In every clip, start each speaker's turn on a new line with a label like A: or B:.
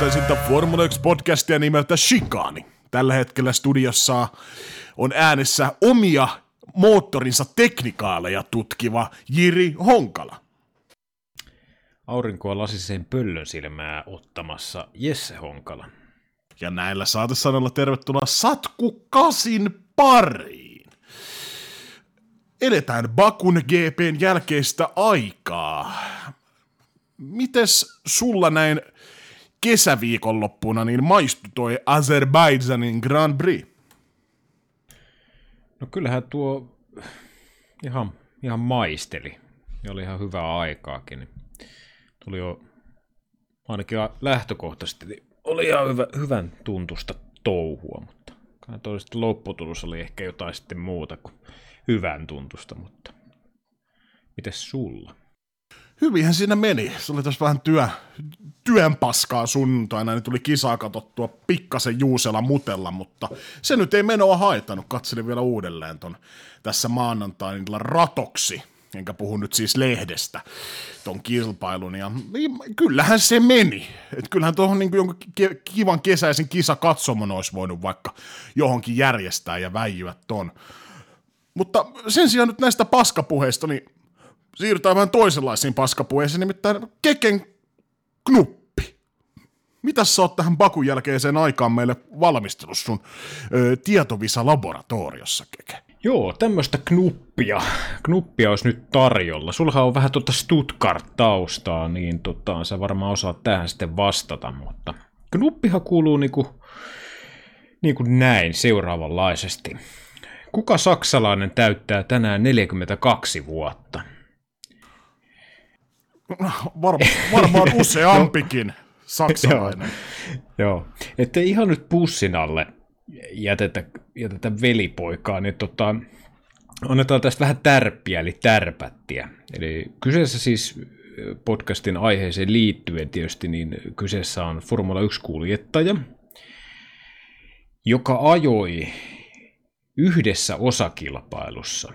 A: ajankohtaisinta Formula 1-podcastia nimeltä Shikani. Tällä hetkellä studiossa on äänessä omia moottorinsa teknikaaleja tutkiva Jiri Honkala.
B: Aurinkoa lasiseen pöllön silmää ottamassa Jesse Honkala.
A: Ja näillä saatesanoilla tervetuloa Satku Kasin pariin. Eletään Bakun GPn jälkeistä aikaa. Mites sulla näin kesäviikonloppuna niin maistui toi Azerbaidžanin Grand Prix?
B: No kyllähän tuo ihan, ihan maisteli. Ja oli ihan hyvää aikaakin. Tuli jo ainakin lähtökohtaisesti niin oli ihan hyvä, hyvän tuntusta touhua, mutta toisaalta lopputulos oli ehkä jotain sitten muuta kuin hyvän tuntusta, mutta mites sulla?
A: Hyvinhän siinä meni. Se oli tässä vähän työ, työn paskaa sunnuntaina, niin tuli kisaa katsottua pikkasen Juusella mutella, mutta se nyt ei menoa haitannut. Katselin vielä uudelleen ton tässä maanantaina ratoksi, enkä puhu nyt siis lehdestä, ton kilpailun, ja kyllähän se meni. Et kyllähän tuohon niin jonkun kivan kesäisen kisa katsomon olisi voinut vaikka johonkin järjestää ja väijyä ton. Mutta sen sijaan nyt näistä paskapuheista, niin siirrytään vähän toisenlaisiin paskapuheisiin, nimittäin Keken knuppi. Mitä sä oot tähän Bakun jälkeiseen aikaan meille valmistellut sun ö, tietovisa-laboratoriossa, Keke?
B: Joo, tämmöistä knuppia. Knuppia olisi nyt tarjolla. Sulha on vähän tuota Stuttgart-taustaa, niin tota, sä varmaan osaat tähän sitten vastata, mutta knuppihan kuuluu niinku, niinku näin seuraavanlaisesti. Kuka saksalainen täyttää tänään 42 vuotta?
A: Varma, varmaan useampikin saksalainen.
B: Joo, ettei ihan nyt pussin alle jätetä, jätetä velipoikaa, niin tota, annetaan tästä vähän tärppiä, eli tärpättiä. Eli kyseessä siis podcastin aiheeseen liittyen tietysti, niin kyseessä on Formula 1-kuljettaja, joka ajoi yhdessä osakilpailussa,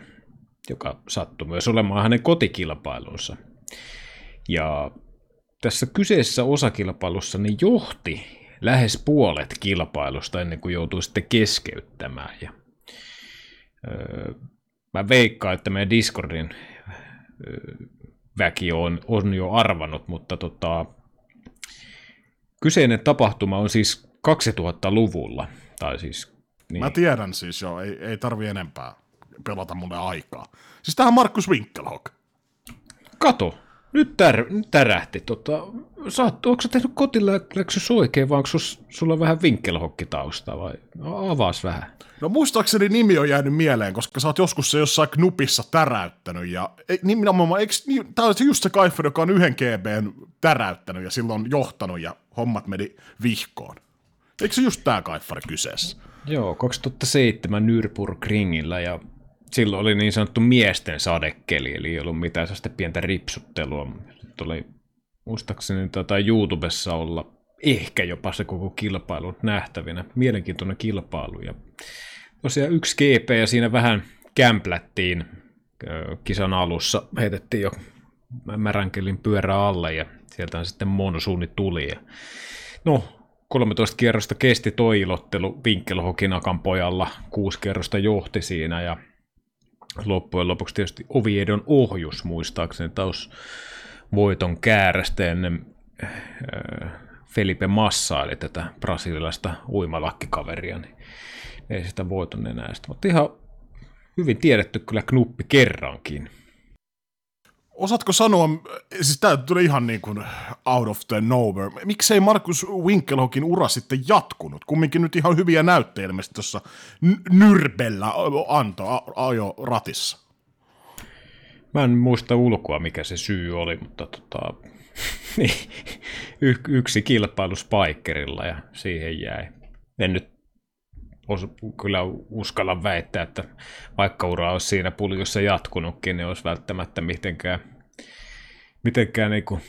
B: joka sattui myös olemaan hänen kotikilpailunsa – ja tässä kyseessä osakilpailussa niin johti lähes puolet kilpailusta ennen kuin joutui sitten keskeyttämään. Ja, öö, mä veikkaan, että meidän Discordin öö, väki on, on jo arvannut, mutta tota, kyseinen tapahtuma on siis 2000-luvulla. Tai siis,
A: niin. Mä tiedän siis jo, ei, ei tarvi enempää pelata mulle aikaa. Siis tähän Markus Winkelhock.
B: Kato, nyt, tär, nyt tärähti. Tota, sä oot, onko sä tehnyt kotiläksys oikein vai onko sus, sulla vähän vinkkelhokkitausta vai avaas vähän?
A: No muistaakseni nimi on jäänyt mieleen, koska sä oot joskus se jossain knupissa täräyttänyt ja nimenomaan, eikö, niin, tää on just se Kaifer, joka on yhden GBn täräyttänyt ja silloin johtanut ja hommat meni vihkoon. Eikö se just tää Kaifari kyseessä?
B: Joo, 2007 Nürburgringillä ja silloin oli niin sanottu miesten sadekeli, eli ei ollut mitään sellaista pientä ripsuttelua. Nyt oli muistaakseni tota YouTubessa olla ehkä jopa se koko kilpailu nähtävinä. Mielenkiintoinen kilpailu. Ja tosiaan yksi GP ja siinä vähän kämplättiin kisan alussa. Heitettiin jo märänkelin pyörä alle ja sieltä sitten monosuunni tuli. Ja no, 13 kierrosta kesti toi ilottelu Vinkkelhokinakan pojalla. Kuusi kierrosta johti siinä ja loppujen lopuksi tietysti Oviedon ohjus muistaakseni taas voiton käärästä ennen äh, Felipe Massa, eli tätä brasilialaista uimalakkikaveria, niin ei sitä voiton enää. Mutta ihan hyvin tiedetty kyllä knuppi kerrankin.
A: Osaatko sanoa, siis tämä tuli ihan niin kuin out of the nowhere, miksei Markus Winkelhokin ura sitten jatkunut? Kumminkin nyt ihan hyviä näyttejä ilmeisesti tuossa Nyrbellä anto ajo ratissa.
B: Mä en muista ulkoa, mikä se syy oli, mutta tota, niin, y- yksi kilpailu Spikerilla ja siihen jäi. En nyt os, kyllä uskalla väittää, että vaikka ura olisi siinä puljossa jatkunutkin, niin olisi välttämättä mitenkään, mitenkään niin kuin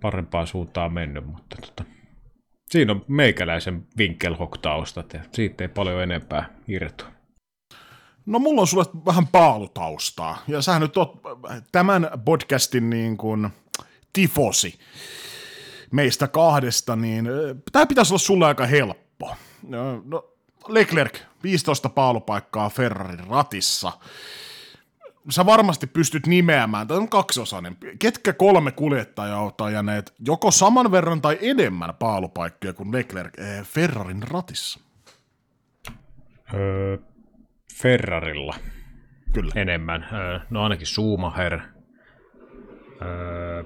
B: parempaan suuntaan mennyt, mutta tota, siinä on meikäläisen Winkelhock-taustat ja siitä ei paljon enempää irtoa.
A: No mulla on sulle vähän paalutaustaa, ja sä nyt oot tämän podcastin niin kuin tifosi. meistä kahdesta, niin tämä pitäisi olla sulle aika helppo. No, no Leclerc, 15 paalupaikkaa Ferrarin ratissa. Sä varmasti pystyt nimeämään, tämä on kaksiosainen, ketkä kolme kuljettajaa ovat ajaneet joko saman verran tai enemmän paalupaikkoja kuin Leclerc eh, Ferrarin ratissa?
B: Öö, Ferrarilla.
A: Kyllä.
B: Enemmän. Öö, no ainakin Schumacher. Öö,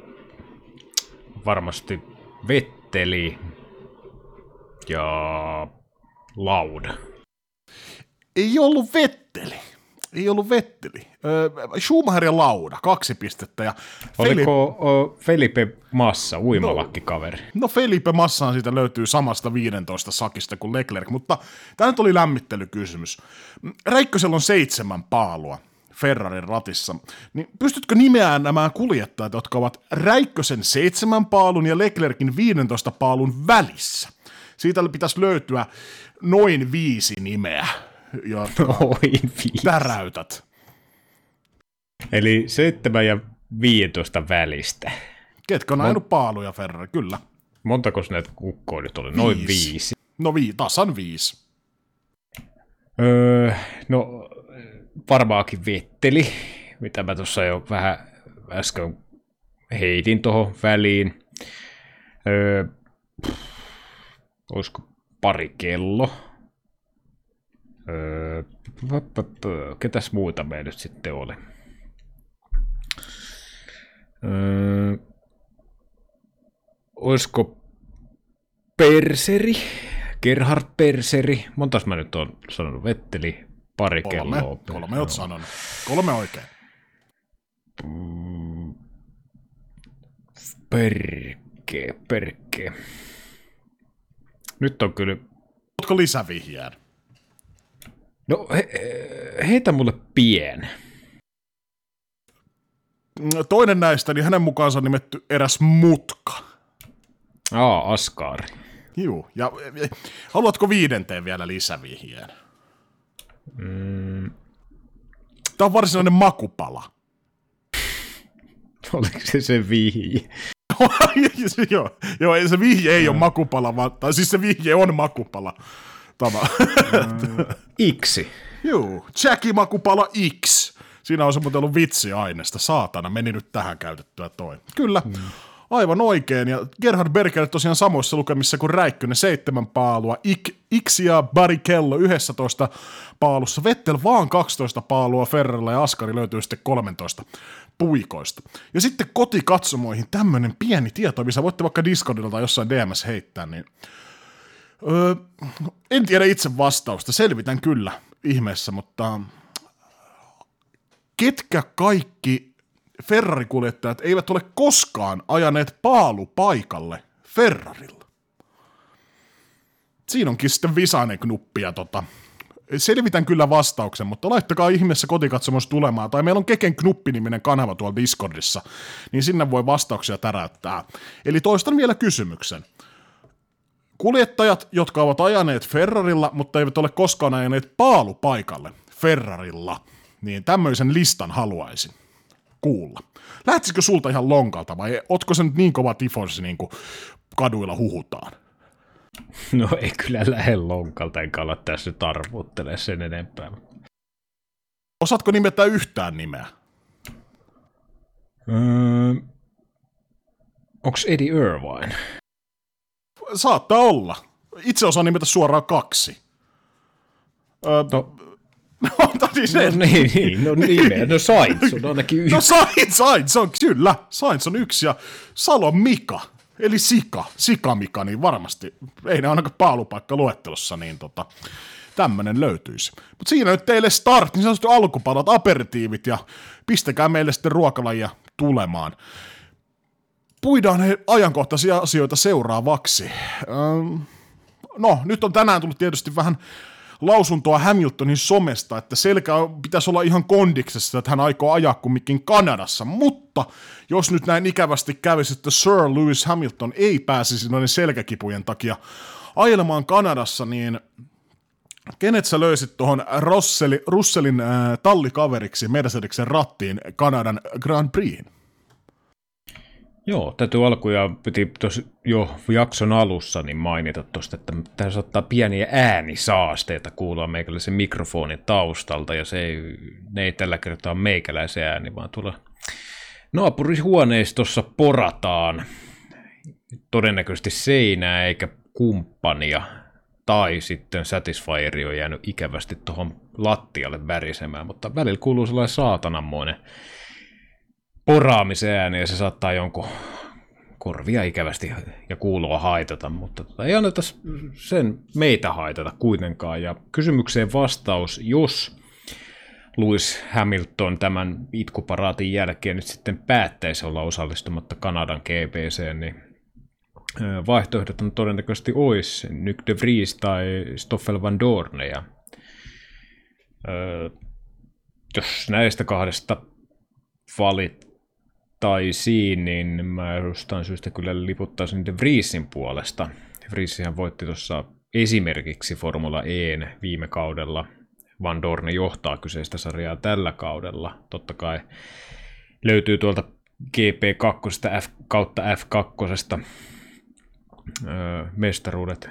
B: varmasti Vetteli ja Lauda.
A: Ei ollut Vetteli. Ei ollut Vetteli. Öö, Schumacher ja Lauda, kaksi pistettä. Ja
B: Oliko Felipe, Felipe Massa, uimalakkikaveri?
A: No, no Felipe Massaan siitä löytyy samasta 15 sakista kuin Leclerc, mutta tämä nyt oli lämmittelykysymys. Räikkösellä on seitsemän paalua. Ferrarin ratissa, niin pystytkö nimeään nämä kuljettajat, jotka ovat Räikkösen seitsemän paalun ja Leclerkin 15 paalun välissä? Siitä pitäisi löytyä noin viisi nimeä, ja
B: noin viisi.
A: täräytät.
B: Eli 7 ja 15 välistä.
A: Ketkä on ajanut paaluja Ferrari, kyllä.
B: Montako näitä kukkoja nyt oli? Noin viisi. viisi.
A: No vii, tasan viisi.
B: Öö, no varmaankin Vetteli, mitä mä tuossa jo vähän äsken heitin tuohon väliin. Öö, olisiko pari kello? Öö, ketäs muuta me nyt sitten oli? Öö, olisiko Perseri? Gerhard Perseri. Montas mä nyt on sanonut? Vetteli, pari
A: kolme,
B: kelloa.
A: Kolme oot sanonut. Kolme oikein.
B: Perke, perke. Nyt on kyllä...
A: Ootko lisävihjään?
B: No he, heitä mulle pien.
A: Toinen näistä, niin hänen mukaansa on nimetty eräs mutka.
B: Aa, Askaari.
A: Juu, ja haluatko viidenteen vielä lisävihjeen?
B: Mm.
A: Tämä on varsinainen makupala.
B: Oliko se se vihje?
A: Joo, joo, se vihje ei ole makupala, vaan, tai siis se vihje on makupala. Tämä.
B: Iksi.
A: Joo, Jackie Makupala X. Siinä on se muuten ollut vitsiaineesta. Saatana, meni nyt tähän käytettyä toi. Kyllä, mm. aivan oikein. Ja Gerhard Berger tosiaan samoissa lukemissa kuin Räikkönen, seitsemän paalua. Ik, X ja Barrichello 11 paalussa. Vettel vaan 12 paalua, Ferrella ja Askari löytyy sitten 13 puikoista. Ja sitten kotikatsomoihin tämmöinen pieni tieto, missä voitte vaikka Discordilla tai jossain DMS heittää, niin Öö, en tiedä itse vastausta, selvitän kyllä ihmeessä, mutta ketkä kaikki Ferrari-kuljettajat eivät ole koskaan ajaneet paalupaikalle Ferrarilla? Siinä onkin sitten visainen knuppi ja tota, selvitän kyllä vastauksen, mutta laittakaa ihmeessä kotikatsomus tulemaan, tai meillä on Keken Knuppi-niminen kanava tuolla Discordissa, niin sinne voi vastauksia täräyttää. Eli toistan vielä kysymyksen. Kuljettajat, jotka ovat ajaneet Ferrarilla, mutta eivät ole koskaan ajaneet paalupaikalle Ferrarilla, niin tämmöisen listan haluaisin kuulla. Lähtisikö sulta ihan lonkalta vai otko se nyt niin kova tifosi niin kuin kaduilla huhutaan?
B: No ei kyllä lähde lonkalta, enkä ala tässä nyt arvuuttele sen enempää.
A: Osaatko nimetä yhtään nimeä?
B: Öö, Onko Eddie Irvine?
A: Saattaa olla. Itse osaan nimetä suoraan kaksi.
B: Öö, no, no, niin, no niin, niin, no niin, no Sainz on ainakin yksi.
A: No Sainz, Sainz on, kyllä, Sainz on yksi ja Salo Mika, eli Sika, Sika Mika, niin varmasti, ei ne ainakaan paalupaikka luettelossa, niin tota, tämmönen löytyisi. Mutta siinä nyt teille start, niin sanotusti alkupalat, aperitiivit ja pistäkää meille sitten ruokalajia tulemaan puidaan he ajankohtaisia asioita seuraavaksi. Ähm, no, nyt on tänään tullut tietysti vähän lausuntoa Hamiltonin somesta, että selkä pitäisi olla ihan kondiksessa, että hän aikoo ajaa kumminkin Kanadassa, mutta jos nyt näin ikävästi kävisi, että Sir Lewis Hamilton ei pääsisi noiden selkäkipujen takia ajelemaan Kanadassa, niin kenet sä löysit tuohon Russellin äh, tallikaveriksi Mercedeksen rattiin Kanadan Grand Prixin?
B: Joo, täytyy alkuja piti tuossa jo jakson alussa niin mainita tuosta, että tämä saattaa pieniä äänisaasteita kuulla meikäläisen mikrofonin taustalta, ja se ei, ne ei tällä kertaa meikäläisen ääni, vaan tuolla naapurihuoneistossa porataan todennäköisesti seinää eikä kumppania, tai sitten Satisfieri on jäänyt ikävästi tuohon lattialle värisemään, mutta välillä kuuluu sellainen saatananmoinen poraamisen ääni ja se saattaa jonkun korvia ikävästi ja kuuloa haitata, mutta tota, ei anneta sen meitä haitata kuitenkaan. Ja kysymykseen vastaus, jos Lewis Hamilton tämän itkuparaatin jälkeen nyt sitten päättäisi olla osallistumatta Kanadan GPC, niin vaihtoehdot on todennäköisesti olisi Nyk de Vries tai Stoffel van Dorne. Ja, jos näistä kahdesta valittaisiin, niin mä jostain syystä kyllä liputtaisin de Vriesin puolesta. Vriesihän voitti tuossa esimerkiksi Formula E viime kaudella. Van Dorne johtaa kyseistä sarjaa tällä kaudella. Totta kai löytyy tuolta GP2 F kautta F2 öö, mestaruudet,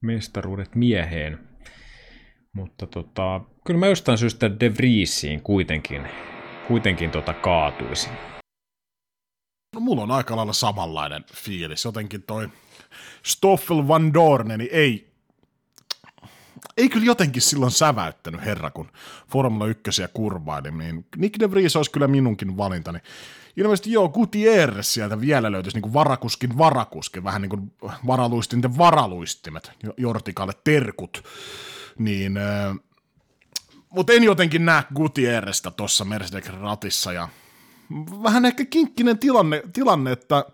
B: mestaruudet mieheen. Mutta tota, kyllä mä jostain syystä De Vriesiin kuitenkin, kuitenkin tota kaatuisin.
A: No, mulla on aika lailla samanlainen fiilis. Jotenkin toi Stoffel Van Dorne niin ei, ei kyllä jotenkin silloin säväyttänyt herra, kun Formula 1 kurvaili, niin Nick de Vries olisi kyllä minunkin valintani ilmeisesti joo, Gutierrez sieltä vielä löytyisi niin kuin varakuskin varakuskin, vähän niin kuin varaluistinten varaluistimet, Jortikalle terkut, niin, äh, mutta en jotenkin näe Gutierreztä tuossa Mercedes ratissa ja vähän ehkä kinkkinen tilanne, tilanne että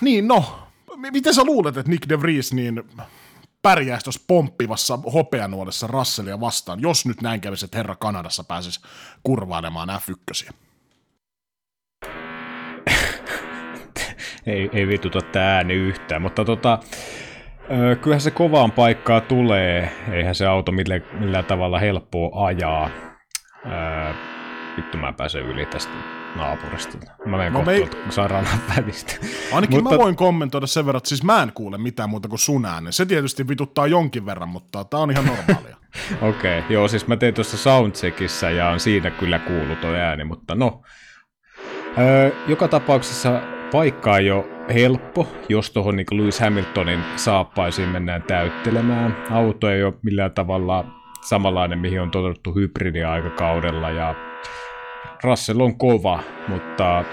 A: niin no, miten sä luulet, että Nick de Vries niin pärjäisi tuossa pomppivassa hopeanuolessa Russellia vastaan, jos nyt näin kävisi, että herra Kanadassa pääsisi kurvailemaan F1.
B: ei, ei vituta tämä ääni yhtään, mutta tota, kyllähän se kovaan paikkaa tulee, eihän se auto millään, millään tavalla helppoa ajaa. Öö, vittu mä pääsen yli tästä naapurista. Mä menen no kohta me... sairaalan välistä.
A: Ainakin mutta... mä voin kommentoida sen verran, että siis mä en kuule mitään muuta kuin sun äänen. Se tietysti vituttaa jonkin verran, mutta tää on ihan normaalia.
B: Okei, okay, joo, siis mä tein tuossa soundcheckissa ja on siinä kyllä kuullut tuo ääni, mutta no. Öö, joka tapauksessa paikka ei ole helppo, jos tuohon niin Lewis Hamiltonin saappaisiin mennään täyttelemään. Auto ei ole millään tavalla samanlainen, mihin on totuttu hybridiaikakaudella ja Russell on kova, mutta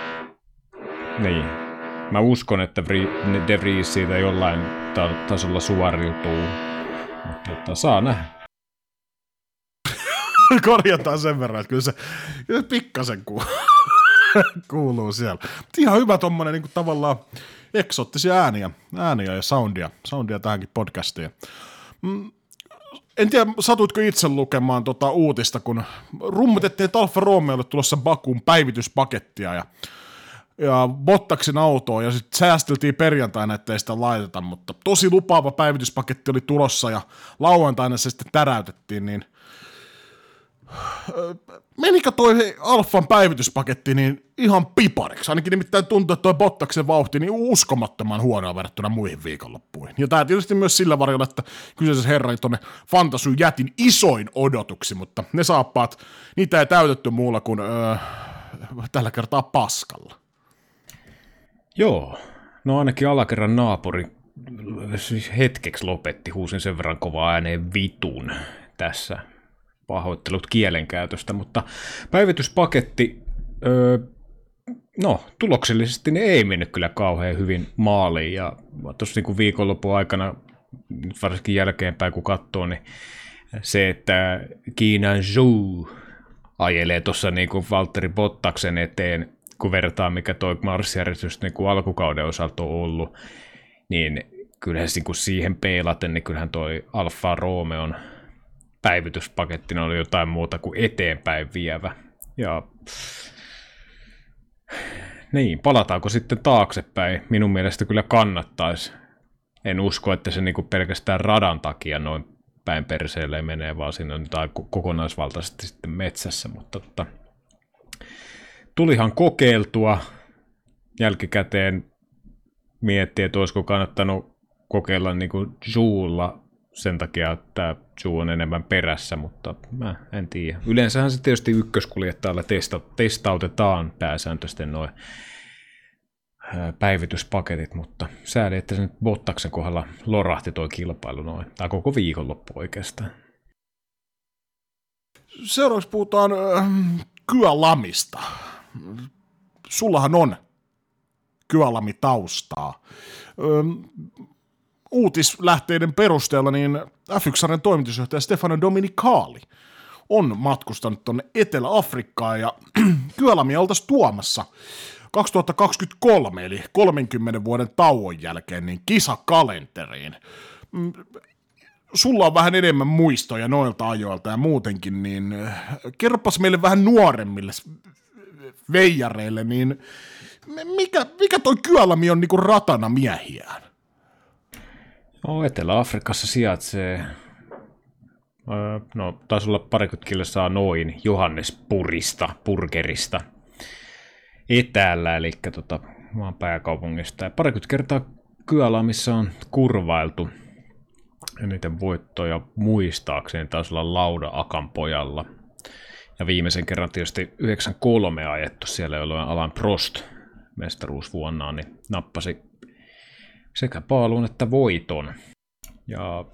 B: niin, mä uskon, että De Vries siitä jollain tasolla suoriutuu, mutta saa nähdä.
A: Korjataan sen verran, että kyllä se, kyllä se pikkasen kuuluu. kuuluu siellä. Ihan hyvä tommonen niin tavallaan eksottisia ääniä, ääniä ja soundia, soundia tähänkin podcastiin. Mm, en tiedä, satuitko itse lukemaan tota uutista, kun rummutettiin, että Alfa Romeo oli tulossa Bakuun päivityspakettia ja, ja Bottaksen autoa ja sitten säästeltiin perjantaina, ettei sitä laiteta, mutta tosi lupaava päivityspaketti oli tulossa ja lauantaina se sitten täräytettiin, niin menikö toi Alfan päivityspaketti niin ihan pipariksi? Ainakin nimittäin tuntuu, että toi Bottaksen vauhti niin uskomattoman huonoa verrattuna muihin viikonloppuihin. Ja tämä tietysti myös sillä varjolla, että kyseisessä herran tuonne Fantasy jätin isoin odotuksi, mutta ne saappaat, niitä ei täytetty muulla kuin öö, tällä kertaa paskalla.
B: Joo, no ainakin alakerran naapuri siis hetkeksi lopetti, huusin sen verran kovaa ääneen vitun tässä pahoittelut kielenkäytöstä, mutta päivityspaketti, öö, no tuloksellisesti ne ei mennyt kyllä kauhean hyvin maaliin. Ja tuossa niin viikonlopun aikana, varsinkin jälkeenpäin kun katsoo, niin se, että Kiinan Zhou ajelee tuossa niin kuin Valtteri Bottaksen eteen, kun vertaa mikä tuo marssijärjestys niin kuin alkukauden osalta on ollut, niin kyllähän niin kuin siihen peilaten, niin kyllähän toi Alfa Romeon päivityspakettina oli jotain muuta kuin eteenpäin vievä. Ja niin, palataanko sitten taaksepäin? Minun mielestä kyllä kannattaisi. En usko, että se niinku pelkästään radan takia noin päin perseelle menee, vaan siinä on jotain kokonaisvaltaisesti sitten metsässä, mutta tota, tulihan kokeiltua, jälkikäteen miettiä, että olisiko kannattanut kokeilla niin kuin Zoolla sen takia, että Zoo on enemmän perässä, mutta mä en tiedä. Yleensähän se tietysti ykköskuljettajalla testa, testautetaan pääsääntöisesti noin päivityspaketit, mutta sääli, että se nyt Bottaksen kohdalla lorahti toi kilpailu noin, tai koko viikonloppu oikeastaan.
A: Seuraavaksi puhutaan äh, Kyalamista. Sullahan on Kyalami taustaa. Uutislähteiden perusteella niin F1 toimitusjohtaja Stefano Dominicali on matkustanut tuonne Etelä-Afrikkaan ja Kyalami oltaisiin tuomassa 2023, eli 30 vuoden tauon jälkeen, niin kisakalenteriin. Mm, sulla on vähän enemmän muistoja noilta ajoilta ja muutenkin, niin äh, kerropas meille vähän nuoremmille veijareille, niin mikä, mikä toi Kyalami on niinku ratana miehiään?
B: No, Etelä-Afrikassa sijaitsee, no taisi olla parikymmentä kilsaa noin Johannespurista, Purgerista etäällä, eli tota, maan pääkaupungista. Ja parikymmentä kertaa Kyalamissa on kurvailtu eniten voittoja muistaakseni taisi olla Lauda Akan pojalla. Ja viimeisen kerran tietysti 93 ajettu siellä, jolloin Alan Prost mestaruusvuonna, niin nappasi sekä paaluun että voiton. Ja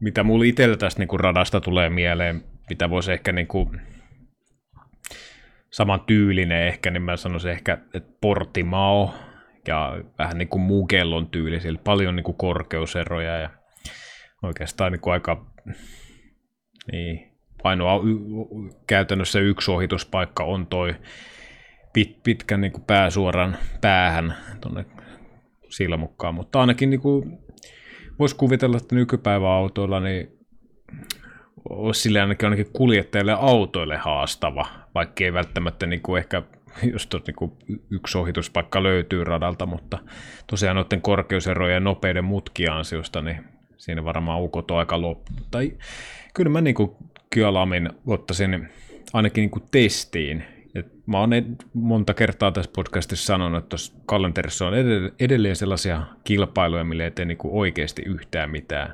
B: mitä mulla itsellä tästä niin radasta tulee mieleen, mitä voisi ehkä niin kuin saman tyylinen ehkä, niin mä sanoisin ehkä, että Portimao ja vähän niin kuin Mugellon tyyli, siellä paljon niin kuin korkeuseroja ja oikeastaan niin kuin aika niin, ainoa y- käytännössä yksi ohituspaikka on toi pit, pitkän niin kuin pääsuoran päähän tuonne silmukkaan, mutta ainakin niin kuin, voisi kuvitella, että nykypäivän autoilla niin olisi sille ainakin, ainakin kuljettajille autoille haastava, vaikka ei välttämättä niin kuin ehkä just niin kuin yksi ohituspaikka löytyy radalta, mutta tosiaan noiden korkeuserojen ja nopeiden mutkien ansiosta, niin siinä varmaan ukot on aika loppu. Tai kyllä mä niin kuin Kyalamin ottaisin ainakin niin kuin testiin mä oon monta kertaa tässä podcastissa sanonut, että tuossa kalenterissa on edelleen sellaisia kilpailuja, millä ei tee niinku oikeasti yhtään mitään.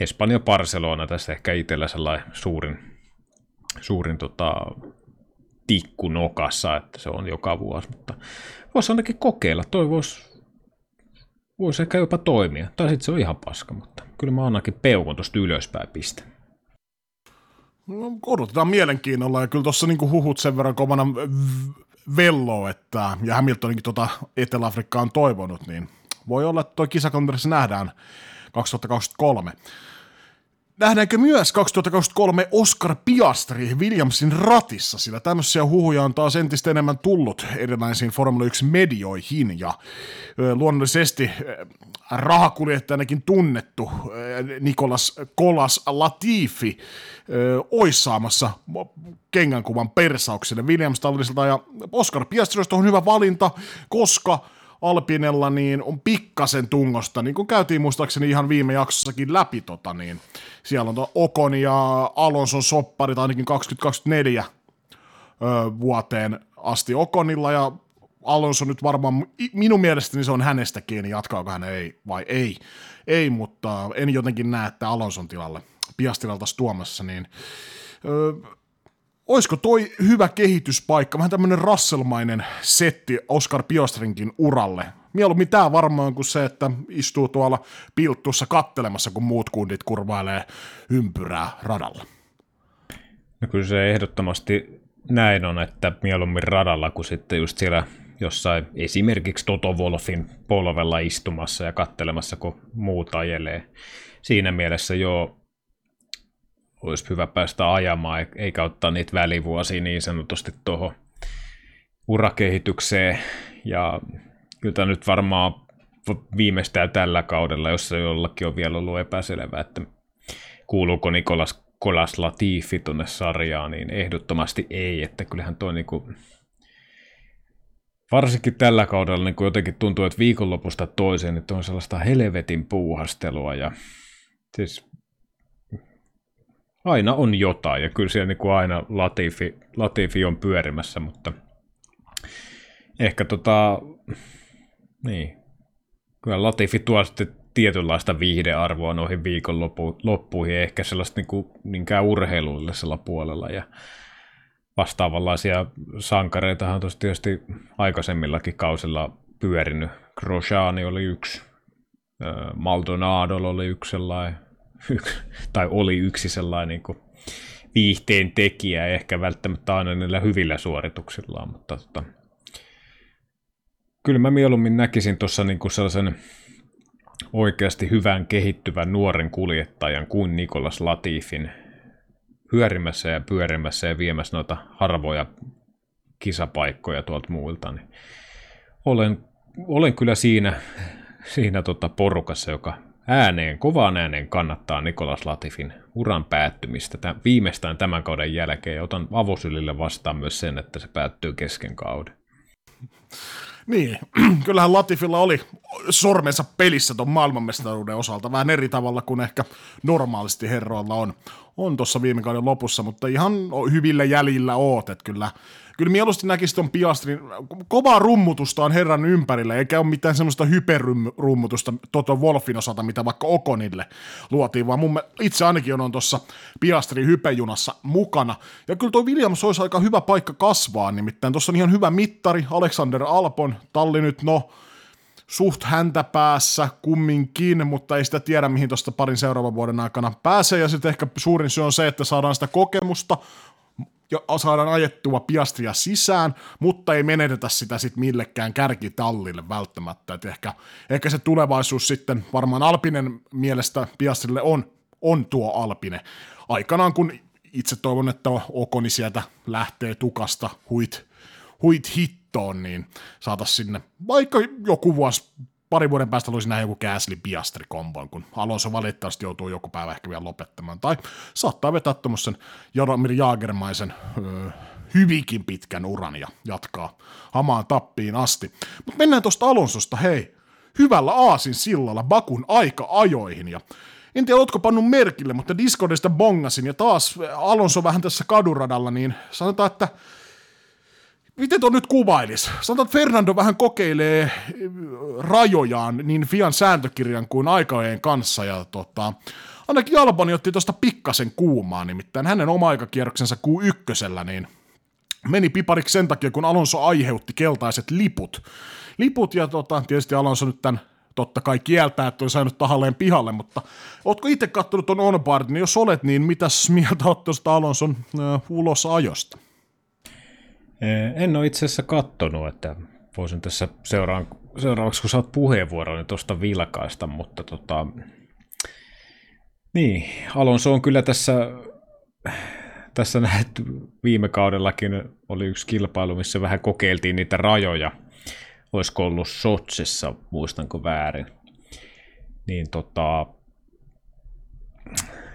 B: Espanja Barcelona tässä ehkä itsellä sellainen suurin, suurin tota, tikku nokassa, että se on joka vuosi, mutta voisi ainakin kokeilla. Toi voisi, voisi ehkä jopa toimia. Tai sitten se on ihan paska, mutta kyllä mä ainakin peukon tuosta ylöspäin piste.
A: No, odotetaan mielenkiinnolla ja kyllä tuossa niinku huhut sen verran kovana vello, että, ja Hamiltoninkin tuota Etelä-Afrikkaa on toivonut, niin voi olla, että tuo kisakontrassi nähdään 2023. Nähdäänkö myös 2023 Oscar Piastri Williamsin ratissa, sillä tämmöisiä huhuja on taas entistä enemmän tullut erilaisiin Formula 1-medioihin, ja luonnollisesti rahakuljettajanakin tunnettu Nikolas Kolas Latifi ois saamassa kengänkuvan persaukselle. Williams talliselta, ja Oscar Piastri olisi hyvä valinta, koska – Alpinella niin on pikkasen tungosta, niin kuin käytiin muistaakseni ihan viime jaksossakin läpi, tota, niin siellä on Okon ja Alonson sopparit ainakin 2024 ö, vuoteen asti Okonilla ja Alonso nyt varmaan, minun mielestäni se on hänestä kiinni, jatkaako hän ei vai ei. Ei, mutta en jotenkin näe, että Alonson tilalle Piastiralta tuomassa, niin ö, olisiko toi hyvä kehityspaikka, vähän tämmöinen rasselmainen setti Oscar Piostrinkin uralle? Mieluummin tämä varmaan kuin se, että istuu tuolla pilttussa kattelemassa, kun muut kundit kurvailee ympyrää radalla.
B: No kyllä se ehdottomasti näin on, että mieluummin radalla kuin sitten just siellä jossain esimerkiksi Toto Wolfin polvella istumassa ja kattelemassa, kun muut ajelee. Siinä mielessä joo, olisi hyvä päästä ajamaan, eikä ottaa niitä välivuosia niin sanotusti tuohon urakehitykseen. Ja kyllä nyt varmaan viimeistään tällä kaudella, jos se jollakin on vielä ollut epäselvää, että kuuluuko Nikolas Kolas Latifi tuonne sarjaan, niin ehdottomasti ei, että kyllähän toi niinku, varsinkin tällä kaudella niin jotenkin tuntuu, että viikonlopusta toiseen että on sellaista helvetin puuhastelua ja siis aina on jotain, ja kyllä siellä niin kuin aina Latifi, Latifi on pyörimässä, mutta ehkä tota, Niin. Kyllä Latifi tuo sitten tietynlaista viihdearvoa noihin viikonloppuihin, ehkä sellaista niin kuin, niinkään urheilullisella puolella. Ja vastaavanlaisia sankareita on tietysti aikaisemmillakin kausilla pyörinyt. Grosjeani oli yksi, Maldonado oli yksi sellainen, tai oli yksi sellainen niin kuin viihteen tekijä, ehkä välttämättä aina niillä hyvillä suorituksillaan, mutta tota, kyllä mä mieluummin näkisin tuossa niin sellaisen oikeasti hyvän kehittyvän nuoren kuljettajan kuin Nikolas Latifin hyörimässä ja pyörimässä ja viemässä noita harvoja kisapaikkoja tuolta muilta, niin olen, olen kyllä siinä, siinä tota porukassa, joka ääneen, kovaan ääneen kannattaa Nikolas Latifin uran päättymistä tämän, viimeistään tämän kauden jälkeen ja otan avosylille vastaan myös sen, että se päättyy kesken kauden.
A: Niin, kyllähän Latifilla oli sormensa pelissä tuon maailmanmestaruuden osalta vähän eri tavalla kuin ehkä normaalisti herroilla on, on tuossa viime kauden lopussa, mutta ihan hyvillä jäljillä oot, että kyllä kyllä mieluusti näkisi tuon Piastrin, kovaa rummutusta on herran ympärillä, eikä ole mitään semmoista hyperrummutusta Toto Wolfin osalta, mitä vaikka Okonille luotiin, vaan mun itse ainakin on tuossa Piastrin hypejunassa mukana. Ja kyllä tuo Williams olisi aika hyvä paikka kasvaa, nimittäin tuossa on ihan hyvä mittari, Alexander Alpon, talli nyt no, suht häntä päässä kumminkin, mutta ei sitä tiedä, mihin tuosta parin seuraavan vuoden aikana pääsee, ja sitten ehkä suurin syy on se, että saadaan sitä kokemusta, saadaan ajettua Piastria sisään, mutta ei menetetä sitä sitten millekään kärkitallille välttämättä. Et ehkä, ehkä se tulevaisuus sitten varmaan Alpinen mielestä Piastrille on, on tuo Alpine. Aikanaan kun itse toivon, että Okoni sieltä lähtee tukasta huit, huit hittoon, niin saataisiin sinne vaikka joku vuosi pari vuoden päästä luisin nähdä joku Gasly Piastri kombon, kun Alonso valitettavasti joutuu joku päivä ehkä vielä lopettamaan. Tai saattaa vetää tuommoisen Jaromir Jaagermaisen öö, hyvinkin pitkän uran ja jatkaa hamaan tappiin asti. Mutta mennään tuosta Alonsosta, hei, hyvällä aasin sillalla Bakun aika-ajoihin ja en tiedä, ootko pannut merkille, mutta Discordista bongasin ja taas Alonso vähän tässä kaduradalla, niin sanotaan, että miten tuon nyt kuvailisi? Sanotaan, että Fernando vähän kokeilee äh, rajojaan niin Fian sääntökirjan kuin aikaojen kanssa, ja tota, ainakin Albani otti tuosta pikkasen kuumaa, nimittäin hänen oma aikakierroksensa Q1, niin meni pipariksi sen takia, kun Alonso aiheutti keltaiset liput. Liput, ja tota, tietysti Alonso nyt tämän totta kai kieltää, että on saanut tahalleen pihalle, mutta ootko itse katsonut tuon onboard, niin jos olet, niin mitäs mieltä oot tuosta Alonson äh, ulosajosta?
B: Eh, en ole itse asiassa kattonut, että voisin tässä seuraan, seuraavaksi, kun saat puheenvuoron, niin tuosta vilkaista, mutta tota, niin, Alonso on kyllä tässä, tässä nähty viime kaudellakin oli yksi kilpailu, missä vähän kokeiltiin niitä rajoja. Olisiko ollut Sotsissa, muistanko väärin. Niin tota,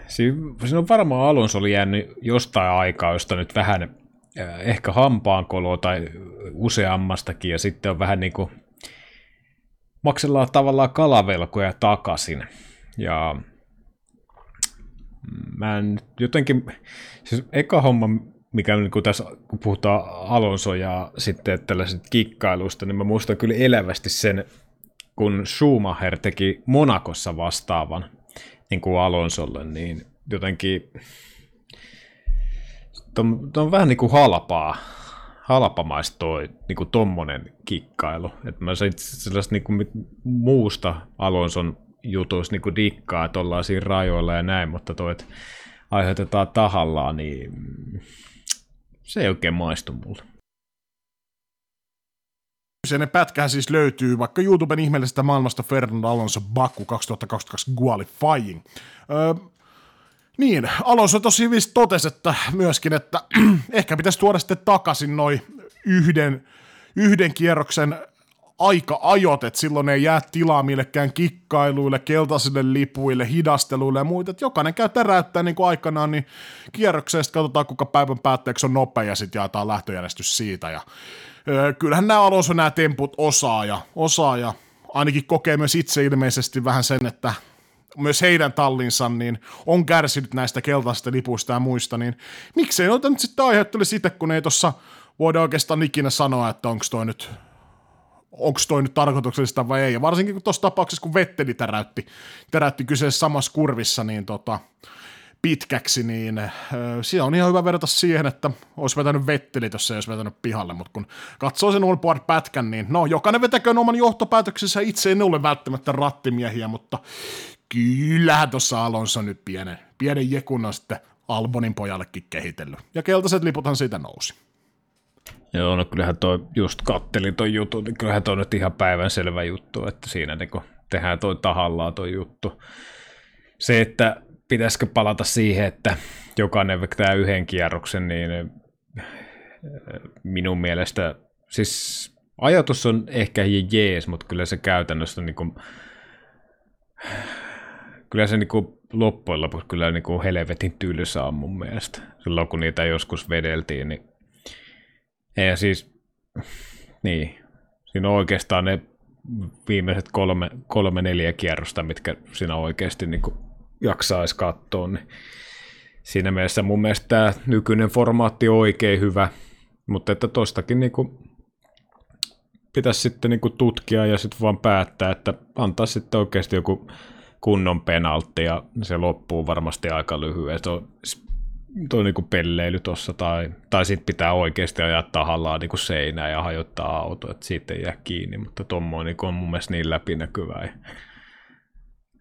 B: siinä on varmaan Alonso oli jäänyt jostain aikaa, josta nyt vähän ehkä hampaankoloa tai useammastakin, ja sitten on vähän niin kuin maksellaan tavallaan kalavelkoja takaisin. Ja mä en jotenkin, siis eka homma, mikä niin kuin tässä, kun puhutaan Alonso ja sitten tällaiset kikkailusta, niin mä muistan kyllä elävästi sen, kun Schumacher teki Monakossa vastaavan niin kuin Alonsolle, niin jotenkin Tuo on vähän niin kuin halpaa, halpamaista toi niin kuin tommonen kikkailu. Et mä sellaista niin kuin muusta Alonson jutuista niin kuin dikkaa, että ollaan siinä rajoilla ja näin, mutta toi, että aiheutetaan tahallaan, niin se ei oikein maistu mulle.
A: Kyseinen pätkähän siis löytyy vaikka YouTuben ihmeellisestä maailmasta Fernando Alonso Baku 2022 Qualifying. Öö, niin, Alonso tosi hyvin totesi, että myöskin, että ehkä pitäisi tuoda sitten takaisin noin yhden, yhden kierroksen aika-ajot, että silloin ei jää tilaa millekään kikkailuille, keltaisille lipuille, hidasteluille ja muita, että jokainen käy täräyttää niin kuin aikanaan, niin kierroksesta katsotaan, kuka päivän päätteeksi on nopea ja sitten jaetaan lähtöjärjestys siitä. Ja öö, kyllähän nämä Alonso nämä temput osaa ja, osaa ja ainakin kokee myös itse ilmeisesti vähän sen, että myös heidän tallinsa niin on kärsinyt näistä keltaisista lipuista ja muista, niin miksei noita nyt sitten aiheuttele sitä, kun ei tuossa voida oikeastaan ikinä sanoa, että onko toi nyt onko toi nyt tarkoituksellista vai ei. Ja varsinkin kun tuossa tapauksessa, kun Vetteli täräytti, täräytti kyseessä samassa kurvissa, niin tota, pitkäksi, niin siinä on ihan hyvä verrata siihen, että olisi vetänyt Vetteli, jos ei olisi vetänyt pihalle, mutta kun katsoo sen Allboard-pätkän, niin no, jokainen vetäköön oman johtopäätöksensä, itse en ole välttämättä rattimiehiä, mutta kyllähän tuossa Alonso nyt pienen, pienen jekun on sitten Albonin pojallekin kehitellyt. Ja keltaiset liputhan siitä nousi.
B: Joo, no kyllähän toi, just kattelin toi jutun, niin kyllähän toi nyt ihan päivänselvä juttu, että siinä niin tehdään toi tahallaan toi juttu. Se, että pitäisikö palata siihen, että jokainen vetää yhden kierroksen, niin eh, minun mielestä, siis ajatus on ehkä jees, mutta kyllä se käytännössä niin kuin, kyllä se niin kuin loppujen lopuksi kyllä niin kuin helvetin tylsä on mun mielestä. Silloin kun niitä joskus vedeltiin, niin ja siis, niin, siinä on oikeastaan ne viimeiset kolme, kolme neljä kierrosta, mitkä siinä oikeasti niin jaksaisi katsoa, niin siinä mielessä mun mielestä tämä nykyinen formaatti on oikein hyvä, mutta että tostakin niin kuin pitäisi sitten niin kuin tutkia ja sitten vaan päättää, että antaa sitten oikeasti joku kunnon penaltti ja se loppuu varmasti aika lyhyen. On tuo niinku pelleily tuossa, tai, tai sitten pitää oikeasti ajaa tahallaan niinku seinää ja hajottaa auto, että siitä ei jää kiinni, mutta tuommoinen niinku on mun mielestä niin läpinäkyvä ja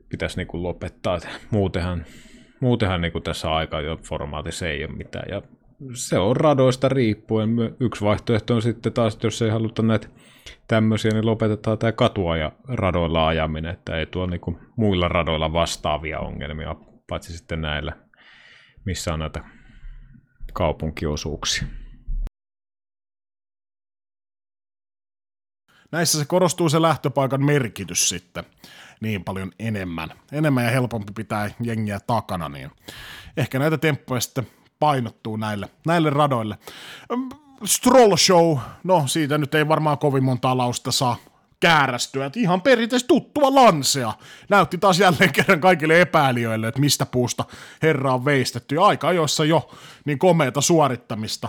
B: pitäisi niinku lopettaa, muutenhan, muutenhan niinku tässä aika jo formaatissa ei ole mitään, ja se on radoista riippuen. Yksi vaihtoehto on sitten taas, jos ei haluta näitä tämmöisiä, niin lopetetaan tämä katua ja radoilla ajaminen, että ei tuo niinku muilla radoilla vastaavia ongelmia, paitsi sitten näillä missä on näitä kaupunkiosuuksia.
A: Näissä se korostuu se lähtöpaikan merkitys sitten niin paljon enemmän. Enemmän ja helpompi pitää jengiä takana, niin ehkä näitä temppuja sitten painottuu näille, näille radoille. Stroll Show, no siitä nyt ei varmaan kovin monta lausta saa käärästyä. Että ihan perinteisesti tuttua lansea. Näytti taas jälleen kerran kaikille epäilijöille, että mistä puusta herra on veistetty. Aika ajoissa jo niin komeata suorittamista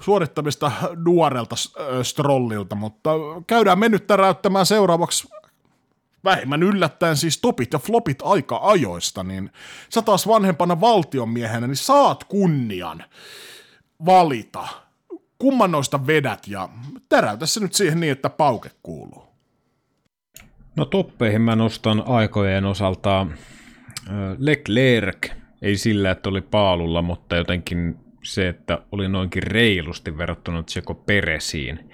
A: suorittamista nuorelta äh, Strollilta, mutta käydään me nyt täräyttämään seuraavaksi vähemmän yllättäen siis topit ja flopit aika ajoista, niin sä taas vanhempana valtionmiehenä, niin saat kunnian valita, kumman noista vedät ja täräytä se nyt siihen niin, että pauke kuuluu.
B: No toppeihin mä nostan aikojen osalta Leclerc, ei sillä, että oli paalulla, mutta jotenkin se, että oli noinkin reilusti verrattuna Tseko Peresiin.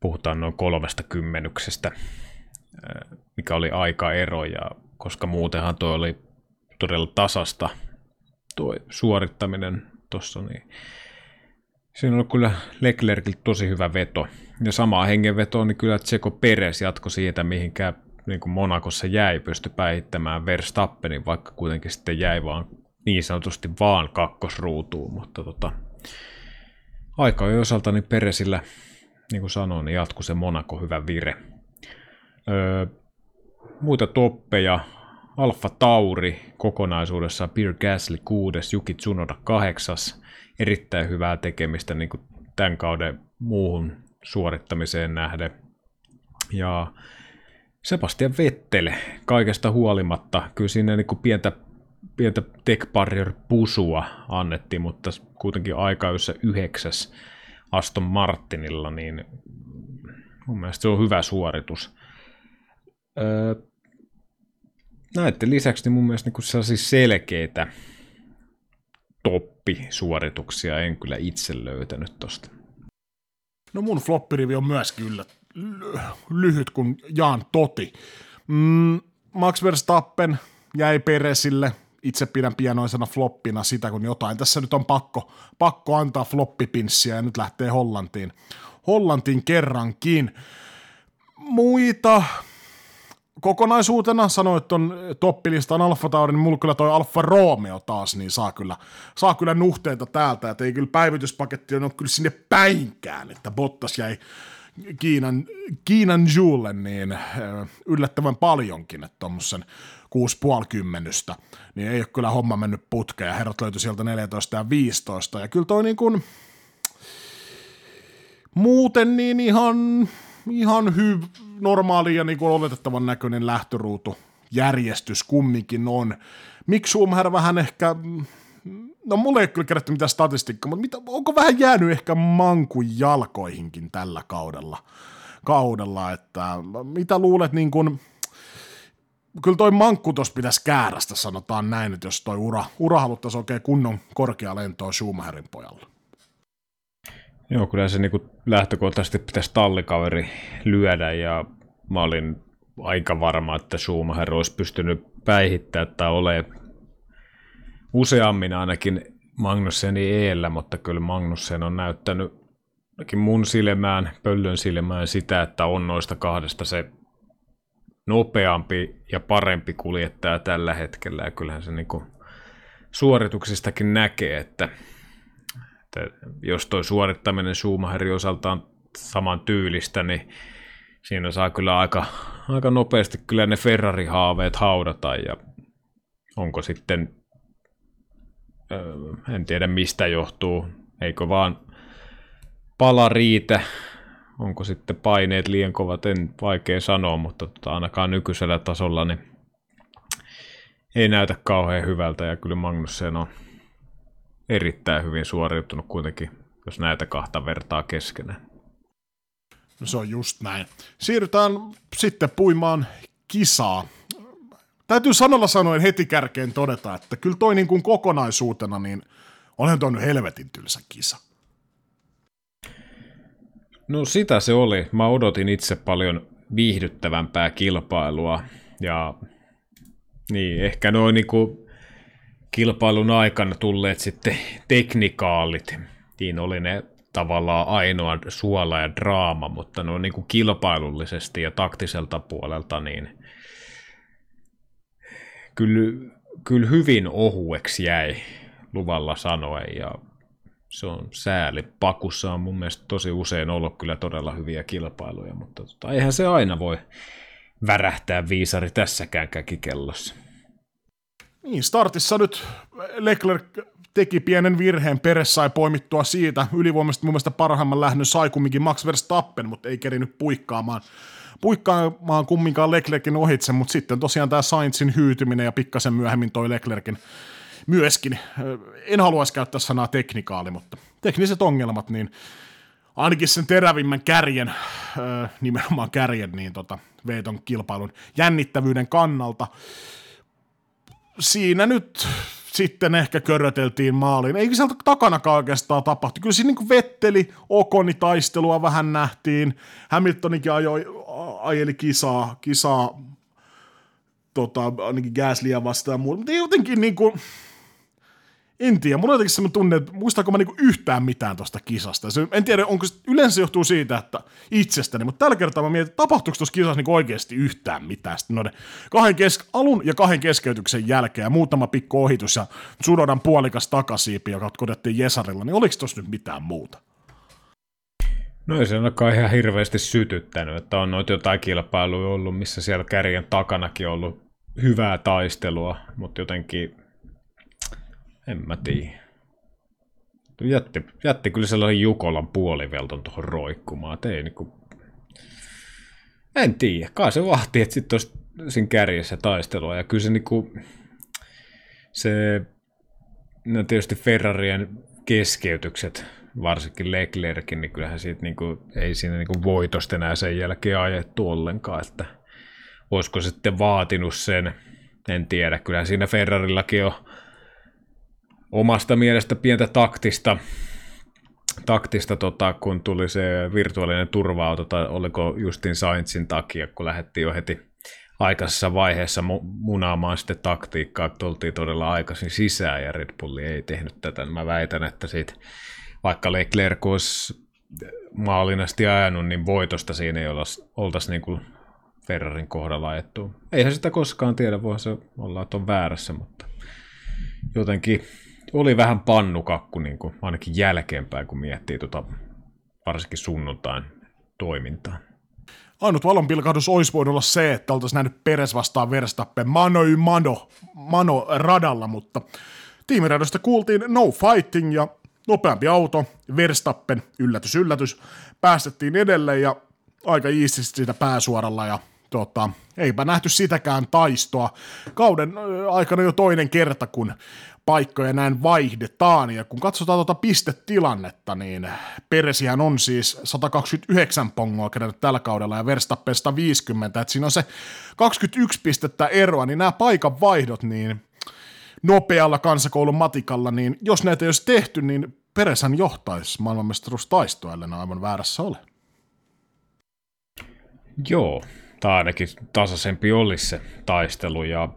B: Puhutaan noin kolmesta kymmenyksestä, mikä oli aika ero, ja koska muutenhan tuo oli todella tasasta tuo suorittaminen tuossa, niin Siinä on kyllä Leclerciltä tosi hyvä veto. Ja samaa hengenvetoa, niin kyllä Tseko Peres jatko siitä, mihinkä niin kuin Monakossa jäi, pysty päihittämään Verstappenin, vaikka kuitenkin sitten jäi vaan niin sanotusti vaan kakkosruutuun, mutta tota, aika osalta niin Peresillä, niin kuin sanoin, niin jatkuu se Monaco hyvä vire. Öö, muita toppeja, Alfa Tauri kokonaisuudessaan, Pierre Gasly 6, Juki Tsunoda 8, erittäin hyvää tekemistä niin kuin tämän kauden muuhun suorittamiseen nähden. Ja Sebastian Vettel kaikesta huolimatta, kyllä siinä niin kuin pientä, pientä tech barrier pusua annettiin, mutta kuitenkin aika jossa yhdeksäs Aston Martinilla, niin mun mielestä se on hyvä suoritus. Öö, näiden lisäksi niin mun mielestä niin sellaisia selkeitä toppisuorituksia en kyllä itse löytänyt tosta.
A: No mun floppirivi on myös kyllä lyhyt kuin Jaan Toti. Mm, Max Verstappen jäi Peresille, itse pidän pienoisena floppina sitä, kun jotain tässä nyt on pakko, pakko antaa floppipinssiä ja nyt lähtee Hollantiin. Hollantiin kerrankin. Muita kokonaisuutena sanoin, että on toppilistan Alfa Tauri, niin mulla kyllä toi Alfa Romeo taas, niin saa kyllä, saa kyllä nuhteita täältä, että ei kyllä päivityspaketti ole kyllä sinne päinkään, että Bottas jäi Kiinan, Kiinan Julle niin äh, yllättävän paljonkin, että tuommoisen 6,5 kymmenystä, niin ei ole kyllä homma mennyt putkeen, herrat löytyi sieltä 14 ja 15, ja kyllä toi niin kuin, muuten niin ihan ihan hyvä, normaali ja niin kuin oletettavan näköinen lähtöruutu järjestys kumminkin on. Miksi Schumacher vähän ehkä, no mulle ei kyllä kerätty mitään statistiikkaa, mutta mitä, onko vähän jäänyt ehkä mankun jalkoihinkin tällä kaudella? kaudella että mitä luulet niin kuin, kyllä toi mankku tuossa pitäisi käärästä, sanotaan näin, että jos toi ura, ura haluttaisiin oikein kunnon korkea lentoa Schumacherin pojalla.
B: Joo, kyllä se niin lähtökohtaisesti pitäisi tallikaveri lyödä ja mä olin aika varma, että Schumacher olisi pystynyt päihittämään tai ole useammin ainakin Magnusseni eellä, mutta kyllä Magnussen on näyttänyt mun silmään, pöllön silmään sitä, että on noista kahdesta se nopeampi ja parempi kuljettaja tällä hetkellä. Ja kyllähän se niin suorituksistakin näkee, että, että jos toi suorittaminen Schumacherin osalta on saman tyylistä, niin siinä saa kyllä aika, aika nopeasti kyllä ne Ferrari-haaveet haudata ja onko sitten, en tiedä mistä johtuu, eikö vaan pala riitä, onko sitten paineet liian kovat, en vaikea sanoa, mutta tota, ainakaan nykyisellä tasolla niin ei näytä kauhean hyvältä ja kyllä Magnussen on erittäin hyvin suoriutunut kuitenkin, jos näitä kahta vertaa keskenään.
A: No se on just näin. Siirrytään sitten puimaan kisaa. Täytyy sanalla sanoen heti kärkeen todeta, että kyllä toi niin kuin kokonaisuutena, niin olen tuonut helvetin tylsä kisa.
B: No sitä se oli. Mä odotin itse paljon viihdyttävämpää kilpailua ja niin, ehkä noin niinku kilpailun aikana tulleet sitten teknikaalit, niin oli ne tavallaan ainoa suola ja draama, mutta no niin kuin kilpailullisesti ja taktiselta puolelta niin kyllä, kyllä hyvin ohueksi jäi luvalla sanoen ja se on sääli. Pakussa on mun mielestä tosi usein ollut kyllä todella hyviä kilpailuja, mutta tota, eihän se aina voi värähtää viisari tässäkään käkikellossa.
A: Niin, startissa nyt Leclerc teki pienen virheen, Peres sai poimittua siitä. Ylivoimaisesti mun mielestä parhaimman lähdön sai kumminkin Max Verstappen, mutta ei kerinyt puikkaamaan, puikkaamaan kumminkaan Leclerkin ohitse, mutta sitten tosiaan tämä Sainzin hyytyminen ja pikkasen myöhemmin toi Leclerkin myöskin, en haluaisi käyttää sanaa teknikaali, mutta tekniset ongelmat, niin ainakin sen terävimmän kärjen, nimenomaan kärjen, niin tota, veiton kilpailun jännittävyyden kannalta. Siinä nyt sitten ehkä köröteltiin maaliin. Eikä sieltä takanakaan oikeastaan tapahtu. Kyllä siinä niin vetteli, Okoni taistelua vähän nähtiin. Hamiltonikin ajoi, ajeli kisaa, kisaa tota, ainakin Gaslyä vastaan ja muuta. Mutta jotenkin niin kuin, en tiedä, mulla on jotenkin tunne, että muistaako mä niinku yhtään mitään tuosta kisasta. Se, en tiedä, onko se, yleensä johtuu siitä, että itsestäni, mutta tällä kertaa mä mietin, että tapahtuuko tuossa kisassa niinku oikeasti yhtään mitään. Sitten noiden kahden kes- alun ja kahden keskeytyksen jälkeen ja muutama pikku ohitus ja Sudodan puolikas takasiipi, joka kodettiin Jesarilla, niin oliko tuossa nyt mitään muuta?
B: No ei se ainakaan ihan hirveästi sytyttänyt, että on noita jotain kilpailuja ollut, missä siellä kärjen takanakin on ollut hyvää taistelua, mutta jotenkin en mä tiedä. Jätti, jätti kyllä sellaisen Jukolan puolivelton tuohon roikkumaan. Ei niinku... En tiedä. Kai se vahti, että sitten olisi siinä kärjessä taistelua. Ja kyllä se niinku... Se... No tietysti Ferrarien keskeytykset, varsinkin Leclerkin, niin kyllähän siitä niinku, ei siinä niinku voitosta enää sen jälkeen ajettu ollenkaan, että olisiko sitten vaatinut sen, en tiedä, kyllä siinä Ferrarillakin on omasta mielestä pientä taktista, taktista tota, kun tuli se virtuaalinen turva-auto, tai oliko Justin Sainzin takia, kun lähdettiin jo heti aikaisessa vaiheessa munaamaan sitten taktiikkaa, että oltiin todella aikaisin sisään ja Red Bulli ei tehnyt tätä. Mä väitän, että siitä, vaikka Leclerc olisi maalinasti ajanut, niin voitosta siinä ei oltaisi niin kuin Ferrarin kohdalla ajettu. Eihän sitä koskaan tiedä, voi se olla, että on väärässä, mutta jotenkin oli vähän pannukakku niin kuin, ainakin jälkeenpäin, kun miettii tota, varsinkin sunnuntain toimintaa.
A: Ainut valonpilkahdus olisi voinut olla se, että oltaisiin nähnyt Peres vastaan Verstappen mano y mano, mano radalla, mutta tiimiradosta kuultiin no fighting ja nopeampi auto, Verstappen, yllätys yllätys, päästettiin edelleen ja aika iististi siitä pääsuoralla ja tota, eipä nähty sitäkään taistoa. Kauden aikana jo toinen kerta, kun paikkoja näin vaihdetaan, ja kun katsotaan tuota pistetilannetta, niin Peresihän on siis 129 pongoa keränyt tällä kaudella ja Verstappen 150, että siinä on se 21 pistettä eroa, niin nämä paikan vaihdot, niin nopealla kansakoulun matikalla, niin jos näitä ei olisi tehty, niin Pereshän johtaisi maailmanmestaruustaistoa, ellei aivan väärässä ole.
B: Joo, tai ainakin tasaisempi olisi se taistelu ja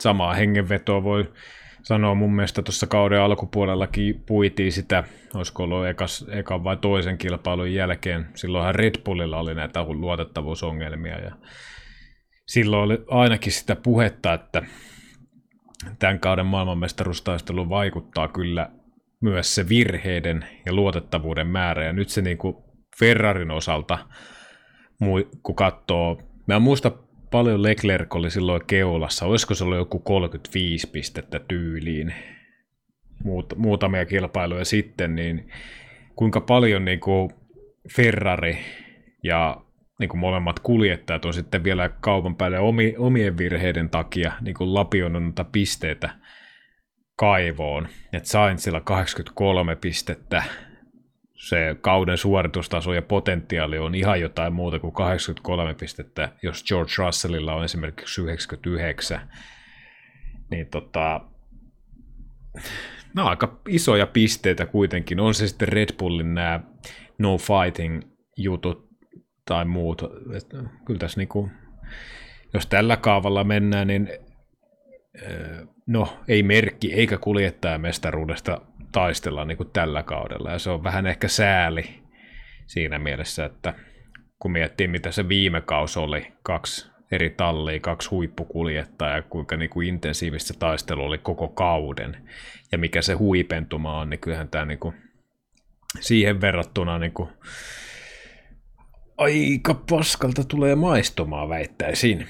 B: samaa hengenvetoa voi sanoa mun mielestä tuossa kauden alkupuolellakin puitiin sitä, olisiko ollut ekas, ekan vai toisen kilpailun jälkeen. Silloinhan Red Bullilla oli näitä luotettavuusongelmia ja silloin oli ainakin sitä puhetta, että tämän kauden maailmanmestaruustaistelu vaikuttaa kyllä myös se virheiden ja luotettavuuden määrä. Ja nyt se niin kuin Ferrarin osalta, kun katsoo, mä en muista paljon Leclerc oli silloin keulassa, olisiko se ollut joku 35 pistettä tyyliin muut, muutamia kilpailuja sitten, niin kuinka paljon niin kuin Ferrari ja niin kuin molemmat kuljettajat on sitten vielä kaupan päälle omi, omien virheiden takia niin kuin lapioinut pisteitä kaivoon. Et Sainzilla 83 pistettä, se kauden suoritustaso ja potentiaali on ihan jotain muuta kuin 83 pistettä, jos George Russellilla on esimerkiksi 99. Niin tota, on aika isoja pisteitä kuitenkin. On se sitten Red Bullin nämä no fighting jutut tai muut. Kyllä tässä niinku, jos tällä kaavalla mennään, niin no ei merkki eikä kuljettaja mestaruudesta taistella niin kuin tällä kaudella. Ja se on vähän ehkä sääli siinä mielessä, että kun miettii mitä se viime kausi oli, kaksi eri tallia, kaksi huippukuljettajaa, ja kuinka niin kuin intensiivistä taistelu oli koko kauden, ja mikä se huipentuma on, niin kyllähän tämä niin kuin, siihen verrattuna niin kuin, aika paskalta tulee maistumaan, väittäisin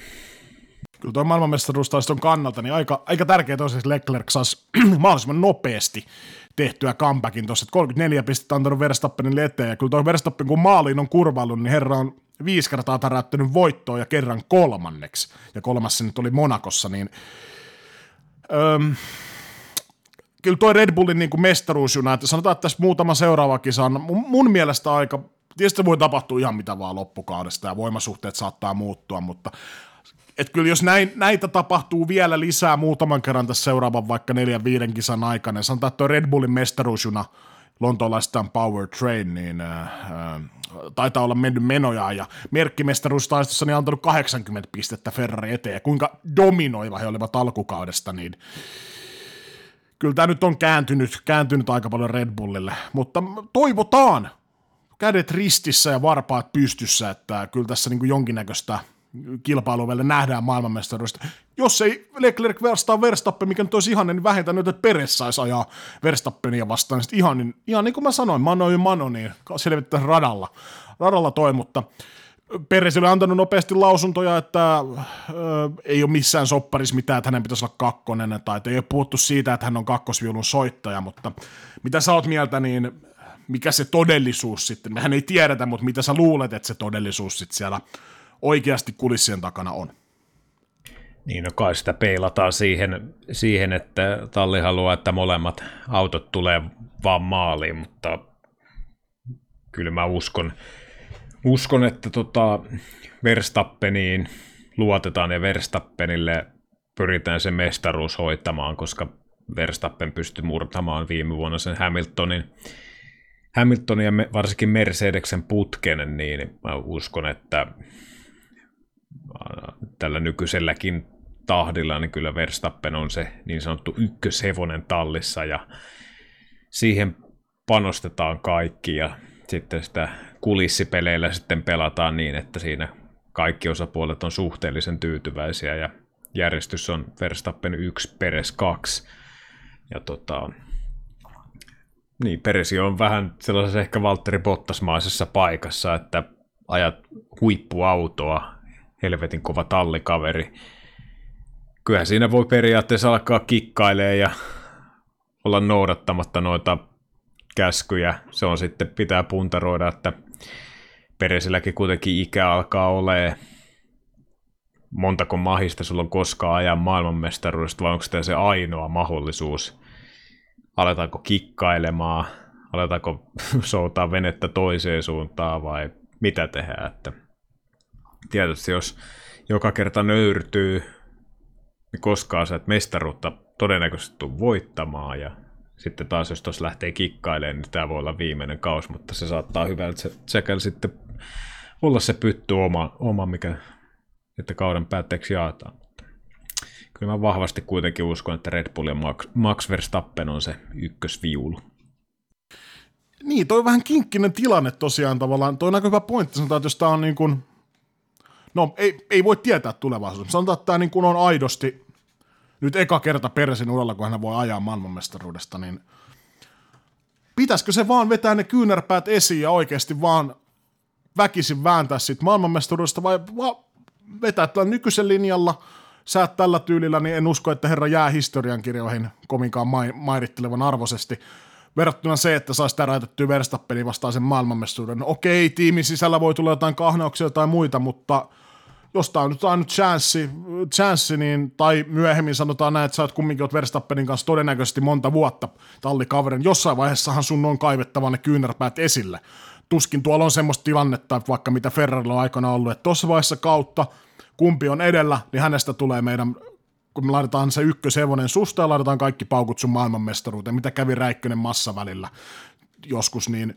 A: kyllä tuo maailmanmestaruustaiston kannalta niin aika, aika tärkeää tosiaan, että Leclerc saisi mahdollisimman nopeasti tehtyä comebackin tuossa, että 34 pistettä antanut Verstappenille eteen, ja kyllä tuo Verstappen kun maaliin on kurvallut, niin herra on viisi kertaa täräyttänyt voittoa ja kerran kolmanneksi, ja kolmas se nyt oli Monakossa, niin öm, kyllä tuo Red Bullin niin kuin mestaruusjuna, että sanotaan, että tässä muutama seuraava kisa on mun, mun mielestä aika, tietysti voi tapahtua ihan mitä vaan loppukaudesta ja voimasuhteet saattaa muuttua, mutta että kyllä jos näin, näitä tapahtuu vielä lisää muutaman kerran tässä seuraavan vaikka neljän viiden kisan aikana, ja sanotaan, että Red Bullin mestaruusjuna lontoolaistaan Power Train, niin äh, äh, taitaa olla mennyt menoja, ja merkkimestaruustaistossa niin antanut 80 pistettä Ferrari eteen, ja kuinka dominoiva he olivat alkukaudesta, niin kyllä tämä nyt on kääntynyt, kääntynyt aika paljon Red Bullille, mutta toivotaan, kädet ristissä ja varpaat pystyssä, että kyllä tässä niin kuin jonkinnäköistä – kilpailu vielä nähdään maailmanmestaruudesta. Jos ei Leclerc vastaa Verstappen, mikä nyt olisi ihan, niin vähentänyt, että Peres saisi ajaa Verstappenia vastaan. Sitten ihan, niin, ihan niin kuin mä sanoin, Mano ja Mano, niin selvittäisi radalla. Radalla toi, mutta Peres oli antanut nopeasti lausuntoja, että ö, ei ole missään sopparissa mitään, että hänen pitäisi olla kakkonen, tai että ei ole puhuttu siitä, että hän on kakkosviulun soittaja, mutta mitä sä oot mieltä, niin mikä se todellisuus sitten, mehän ei tiedetä, mutta mitä sä luulet, että se todellisuus sitten siellä oikeasti kulissien takana on.
B: Niin, no kai sitä peilataan siihen, siihen, että talli haluaa, että molemmat autot tulee vaan maaliin, mutta kyllä mä uskon, uskon että tota Verstappeniin luotetaan ja Verstappenille pyritään se mestaruus hoitamaan, koska Verstappen pystyi murtamaan viime vuonna sen Hamiltonin, Hamiltonin ja varsinkin Mercedeksen putken, niin mä uskon, että tällä nykyiselläkin tahdilla, niin kyllä Verstappen on se niin sanottu ykköshevonen tallissa ja siihen panostetaan kaikki ja sitten sitä kulissipeleillä sitten pelataan niin, että siinä kaikki osapuolet on suhteellisen tyytyväisiä ja järjestys on Verstappen 1, Peres 2 ja tota, niin, Peresi on vähän sellaisessa ehkä Valtteri Bottasmaisessa paikassa, että ajat huippuautoa helvetin kova tallikaveri. Kyllä siinä voi periaatteessa alkaa kikkailemaan ja olla noudattamatta noita käskyjä. Se on sitten, pitää puntaroida, että Peresilläkin kuitenkin ikä alkaa olemaan montako mahista sulla on koskaan ajan maailmanmestaruudesta, vai onko tämä se ainoa mahdollisuus? Aletaanko kikkailemaan, aletaanko soutaa venettä toiseen suuntaan vai mitä tehdään? Että tietysti jos joka kerta nöyrtyy, niin koskaan sä et mestaruutta todennäköisesti tuu voittamaan ja sitten taas jos tuossa lähtee kikkailemaan, niin tämä voi olla viimeinen kaus, mutta se saattaa hyvältä sekä sitten olla se pytty oma, oma mikä että kauden päätteeksi jaetaan. Kyllä mä vahvasti kuitenkin uskon, että Red Bull ja Max, Max Verstappen on se ykkösviulu.
A: Niin, toi on vähän kinkkinen tilanne tosiaan tavallaan. Toi on aika hyvä pointti, sanotaan, että jos tämä on niin kuin, no ei, ei voi tietää tulevaisuudessa. Sanotaan, että tämä niin kuin on aidosti nyt eka kerta Persin uralla, kun hän voi ajaa maailmanmestaruudesta, niin pitäisikö se vaan vetää ne kyynärpäät esiin ja oikeasti vaan väkisin vääntää siitä maailmanmestaruudesta vai va- vetää tällä nykyisen linjalla, sä tällä tyylillä, niin en usko, että herra jää historiankirjoihin kovinkaan mairittelevan arvoisesti. Verrattuna se, että saisi täräytettyä Verstappenin vastaan sen maailmanmestaruuden. No, okei, tiimin sisällä voi tulla jotain kahnauksia tai muita, mutta jos tämä on nyt ainut chanssi, chanssi niin, tai myöhemmin sanotaan näin, että sä oot kumminkin oot Verstappenin kanssa todennäköisesti monta vuotta tallikaverin, jossain vaiheessahan sun on kaivettava ne kyynärpäät esille tuskin tuolla on semmoista tilannetta, vaikka mitä Ferrarilla on aikana ollut, että tuossa vaiheessa kautta, kumpi on edellä, niin hänestä tulee meidän, kun me laitetaan se ykkösevonen susta ja laitetaan kaikki paukut sun maailmanmestaruuteen, mitä kävi Räikkönen massa välillä joskus, niin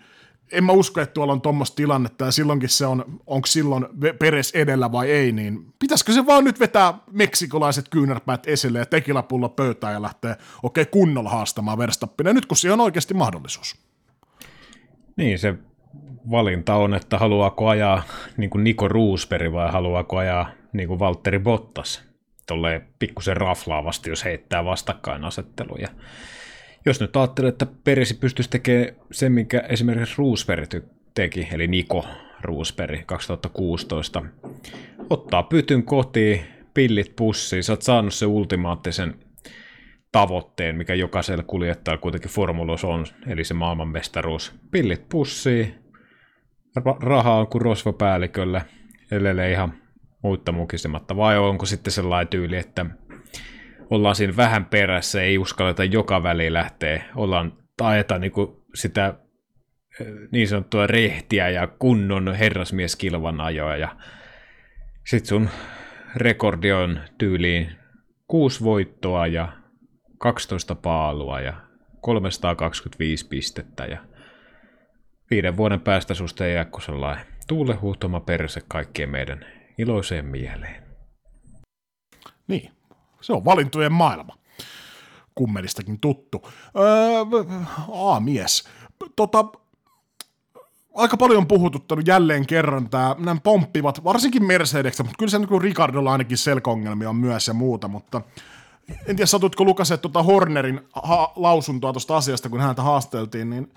A: en mä usko, että tuolla on tuommoista tilannetta ja silloinkin se on, onko silloin peres edellä vai ei, niin pitäisikö se vaan nyt vetää meksikolaiset kyynärpäät esille ja tekilapullo pöytään ja lähteä okei okay, kunnolla haastamaan Verstappina, nyt kun siihen on oikeasti mahdollisuus.
B: Niin, se valinta on, että haluaako ajaa niin kuin Niko Roosberg vai haluaako ajaa niin kuin Valtteri Bottas. Tolleen pikkusen raflaavasti, jos heittää vastakkainasetteluja. Jos nyt ajattelee, että Perisi pystyisi tekemään sen, minkä esimerkiksi Roosberg teki, eli Niko Roosberg 2016, ottaa pytyn kotiin, pillit pussiin, sä oot saanut se ultimaattisen tavoitteen, mikä jokaisella kuljettajalla kuitenkin formulos on, eli se maailmanmestaruus. Pillit pussiin, rahaa on kuin rosvopäällikölle, ellei ihan muutta mukisematta, vai onko sitten sellainen tyyli, että ollaan siinä vähän perässä, ei uskalleta joka väli lähteä, ollaan taeta niin sitä eh, niin sanottua rehtiä ja kunnon herrasmieskilvan ajoa ja sit sun rekordi on tyyliin kuusi voittoa ja 12 paalua ja 325 pistettä ja viiden vuoden päästä susta ei jää kuin sellainen tuulehuhtoma perse kaikkien meidän iloiseen mieleen.
A: Niin, se on valintojen maailma. Kummelistakin tuttu. Öö, A-mies. Tota, aika paljon on puhututtanut jälleen kerran tämä, nämä pomppivat, varsinkin Mercedes, mutta kyllä se niin Ricardolla ainakin selkongelmia on myös ja muuta, mutta en tiedä, satutko lukaset tuota Hornerin ha- lausuntoa tuosta asiasta, kun häntä haasteltiin, niin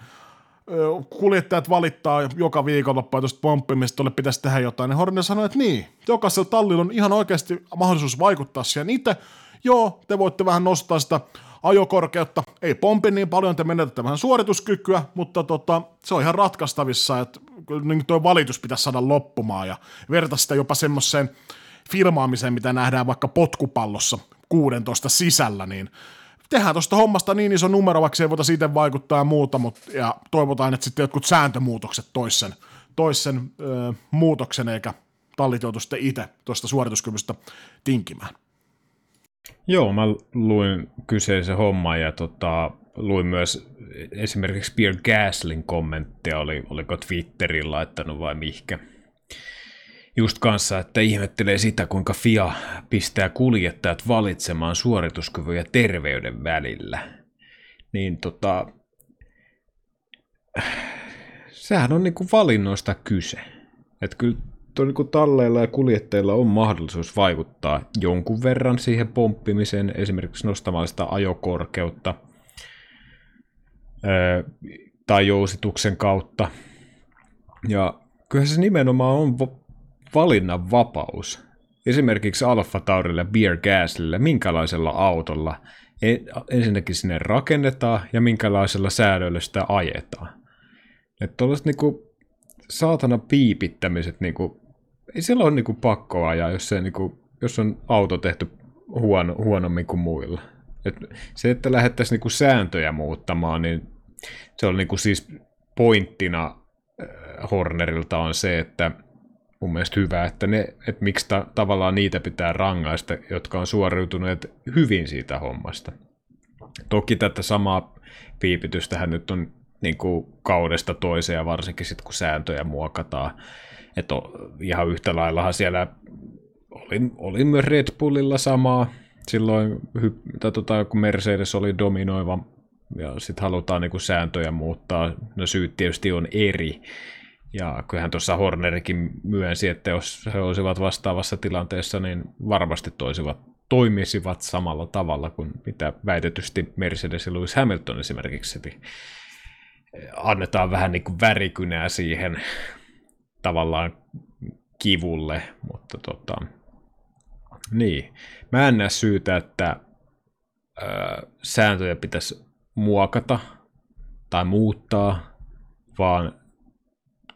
A: kuljettajat valittaa joka viikonloppu, tuosta pomppimista tuolle pitäisi tehdä jotain, niin Horner sanoi, että niin, jokaisella tallilla on ihan oikeasti mahdollisuus vaikuttaa siihen. Itse, joo, te voitte vähän nostaa sitä ajokorkeutta, ei pompi niin paljon, te menetätte vähän suorituskykyä, mutta tota, se on ihan ratkaistavissa, että niin tuo valitus pitäisi saada loppumaan ja verta sitä jopa semmoiseen filmaamiseen, mitä nähdään vaikka potkupallossa 16 sisällä, niin tehdään tuosta hommasta niin iso numero, vaikka se ei voitaisiin itse vaikuttaa ja muuta, mutta, ja toivotaan, että sitten jotkut sääntömuutokset toisen, toisen ö, muutoksen, eikä tallit joutu sitten itse tuosta suorituskyvystä tinkimään.
B: Joo, mä luin kyseisen homman ja tota, luin myös esimerkiksi Pierre Gaslin kommentteja, oli, oliko Twitterin laittanut vai mihkä just kanssa, että ihmettelee sitä, kuinka FIA pistää kuljettajat valitsemaan suorituskyvyn ja terveyden välillä. Niin tota, sehän on niinku valinnoista kyse. Että kyllä niinku talleilla ja kuljettajilla on mahdollisuus vaikuttaa jonkun verran siihen pomppimiseen, esimerkiksi nostamalla sitä ajokorkeutta öö, tai jousituksen kautta. Ja kyllä se nimenomaan on valinnan vapaus. Esimerkiksi Alfa Taurille, Beer Gaslille, minkälaisella autolla ensinnäkin sinne rakennetaan ja minkälaisella säädöllä sitä ajetaan. Että niinku, saatana piipittämiset, niinku, ei siellä ole niinku pakko ajaa, jos, se, niinku, jos on auto tehty huono, huonommin kuin muilla. Et se, että lähdettäisiin niinku sääntöjä muuttamaan, niin se on niinku siis pointtina äh, Hornerilta on se, että mun mielestä hyvä, että, ne, että miksi ta- tavallaan niitä pitää rangaista, jotka on suoriutuneet hyvin siitä hommasta. Toki tätä samaa piipitystähän nyt on niin kuin kaudesta toiseen, varsinkin sitten kun sääntöjä muokataan. Että ihan yhtä laillahan siellä oli, oli myös Red Bullilla samaa, silloin tota, kun Mercedes oli dominoiva ja sitten halutaan niin kuin sääntöjä muuttaa. No syyt tietysti on eri, ja kyllähän tuossa Hornerikin myönsi, että jos he olisivat vastaavassa tilanteessa, niin varmasti toisivat, toimisivat samalla tavalla kuin mitä väitetysti Mercedes ja Lewis Hamilton esimerkiksi. Eli annetaan vähän niin kuin värikynää siihen tavallaan kivulle, mutta tota, niin. Mä en näe syytä, että ö, sääntöjä pitäisi muokata tai muuttaa, vaan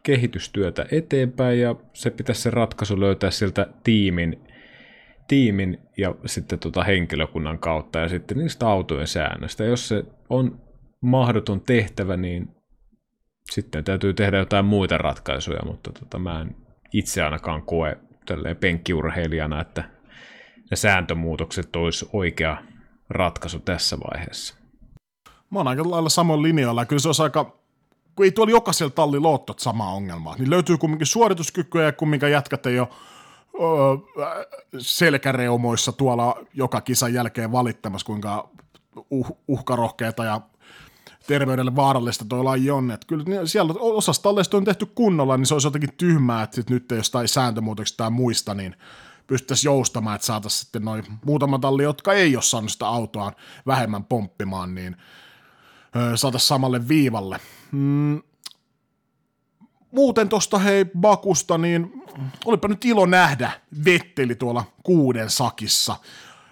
B: kehitystyötä eteenpäin ja se pitäisi se ratkaisu löytää sieltä tiimin, tiimin ja sitten tota henkilökunnan kautta ja sitten niistä autojen säännöistä. Jos se on mahdoton tehtävä, niin sitten täytyy tehdä jotain muita ratkaisuja, mutta tota, mä en itse ainakaan koe tälleen penkkiurheilijana, että ne sääntömuutokset olisi oikea ratkaisu tässä vaiheessa.
A: Mä oon aika lailla samoin linjoilla. Kyllä se olisi aika kun ei tuolla jokaisella talliloottot sama ongelma, niin löytyy kumminkin suorituskykyä ja kumminkin jätkät ei ole selkäreumoissa tuolla joka kisan jälkeen valittamassa, kuinka uh, uhkarohkeita ja terveydelle vaarallista toi laji on. Että kyllä siellä osassa talleista on tehty kunnolla, niin se olisi jotenkin tyhmää, että nyt jostain sääntömuutoksista tai muista, niin pystyttäisiin joustamaan, että saataisiin sitten noin muutama talli, jotka ei ole saanut sitä autoaan vähemmän pomppimaan, niin saataisiin samalle viivalle. Mm. Muuten tuosta hei Bakusta, niin olipa nyt ilo nähdä Vetteli tuolla kuuden sakissa.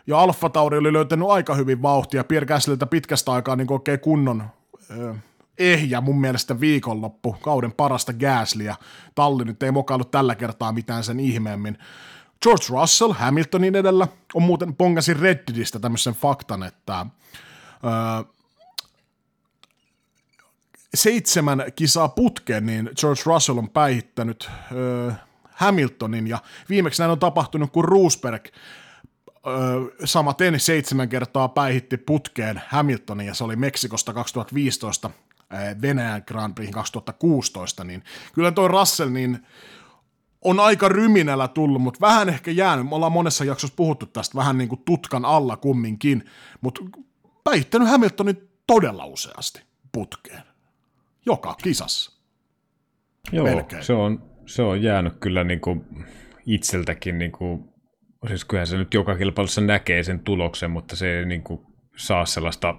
A: Ja Alfa Tauri oli löytänyt aika hyvin vauhtia. Pierre pitkästä aikaa niin oikein kunnon ö, ehjä mun mielestä viikonloppu, kauden parasta Gaslyä. Talli nyt ei mokailut tällä kertaa mitään sen ihmeemmin. George Russell Hamiltonin edellä on muuten pongasin Redditistä tämmöisen faktan, että ö, seitsemän kisaa putkeen, niin George Russell on päihittänyt ö, Hamiltonin, ja viimeksi näin on tapahtunut, kun Roosberg ö, samaten seitsemän kertaa päihitti putkeen Hamiltonin, ja se oli Meksikosta 2015 Venäjän Grand Prix 2016, niin kyllä toi Russell niin on aika ryminällä tullut, mutta vähän ehkä jäänyt. Me ollaan monessa jaksossa puhuttu tästä vähän niin kuin tutkan alla kumminkin, mutta päihittänyt Hamiltonin todella useasti putkeen joka kisassa.
B: Joo, se on, se on jäänyt kyllä niin kuin itseltäkin, niin kuin, siis kyllähän se nyt joka kilpailussa näkee sen tuloksen, mutta se ei niin kuin saa sellaista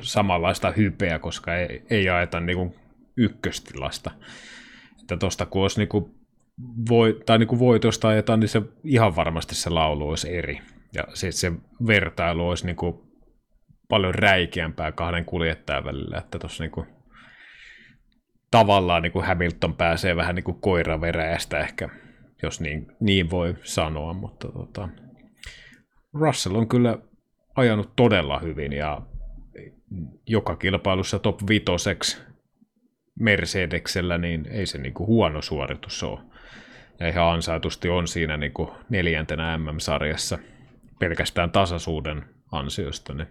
B: samanlaista hypeä, koska ei, ei ajeta niin kuin ykköstilasta. Että tuosta kun olisi niin kuin voi, tai niin kuin voitosta ajetaan, niin se ihan varmasti se laulu olisi eri. Ja sitten se vertailu olisi niin kuin paljon räikeämpää kahden kuljettajan välillä, että tuossa niin kuin tavallaan niin kuin Hamilton pääsee vähän niin kuin koiraveräjästä ehkä, jos niin, niin voi sanoa, mutta tota, Russell on kyllä ajanut todella hyvin ja joka kilpailussa top vitoseksi Mercedeksellä, niin ei se niin kuin huono suoritus ole. Ja ihan ansaitusti on siinä niin kuin neljäntenä MM-sarjassa pelkästään tasaisuuden ansiosta. Niin.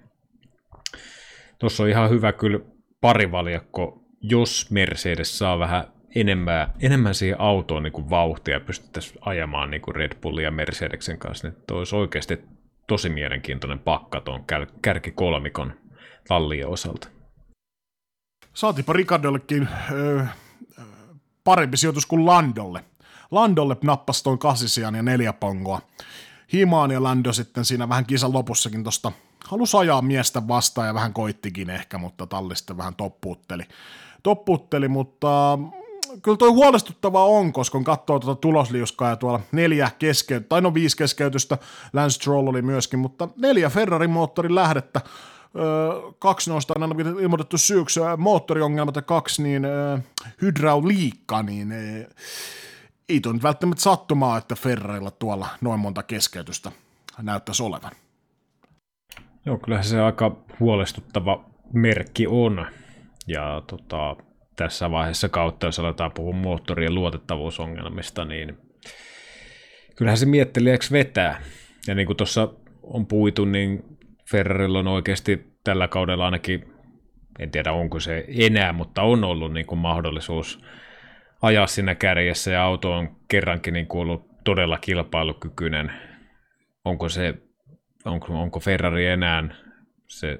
B: Tuossa on ihan hyvä kyllä parivaljakko jos Mercedes saa vähän enemmän, enemmän siihen autoon niin kuin vauhtia ja pystyttäisiin ajamaan niin kuin Red Bullin ja Mercedeksen kanssa, niin olisi oikeasti tosi mielenkiintoinen pakka tuon kärkikolmikon tallien osalta.
A: Saatipa Ricardollekin öö, parempi sijoitus kuin Landolle. Landolle nappasi tuon kasisian ja neljä pongoa. Himaan ja Lando sitten siinä vähän kisan lopussakin tuosta halusi ajaa miestä vastaan ja vähän koittikin ehkä, mutta talli sitten vähän toppuutteli topputteli, mutta kyllä toi huolestuttavaa on, koska kun katsoo tuota tulosliuskaa ja tuolla neljä keskeytystä, tai no viisi keskeytystä, Lance Stroll oli myöskin, mutta neljä Ferrari-moottorin lähdettä, kaksi noista on ilmoitettu syyksi moottoriongelmat ja kaksi niin hydrauliikka, niin ei tuo nyt välttämättä sattumaa, että Ferrarilla tuolla noin monta keskeytystä näyttäisi olevan.
B: Joo, kyllä se aika huolestuttava merkki on. Ja tota, tässä vaiheessa kautta, jos aletaan puhua moottorien luotettavuusongelmista, niin kyllähän se miettelijäksi vetää. Ja niin kuin tuossa on puitu, niin Ferrarilla on oikeasti tällä kaudella ainakin, en tiedä onko se enää, mutta on ollut niin kuin mahdollisuus ajaa siinä kärjessä ja auto on kerrankin niin kuin ollut todella kilpailukykyinen. Onko se, onko, onko Ferrari enää se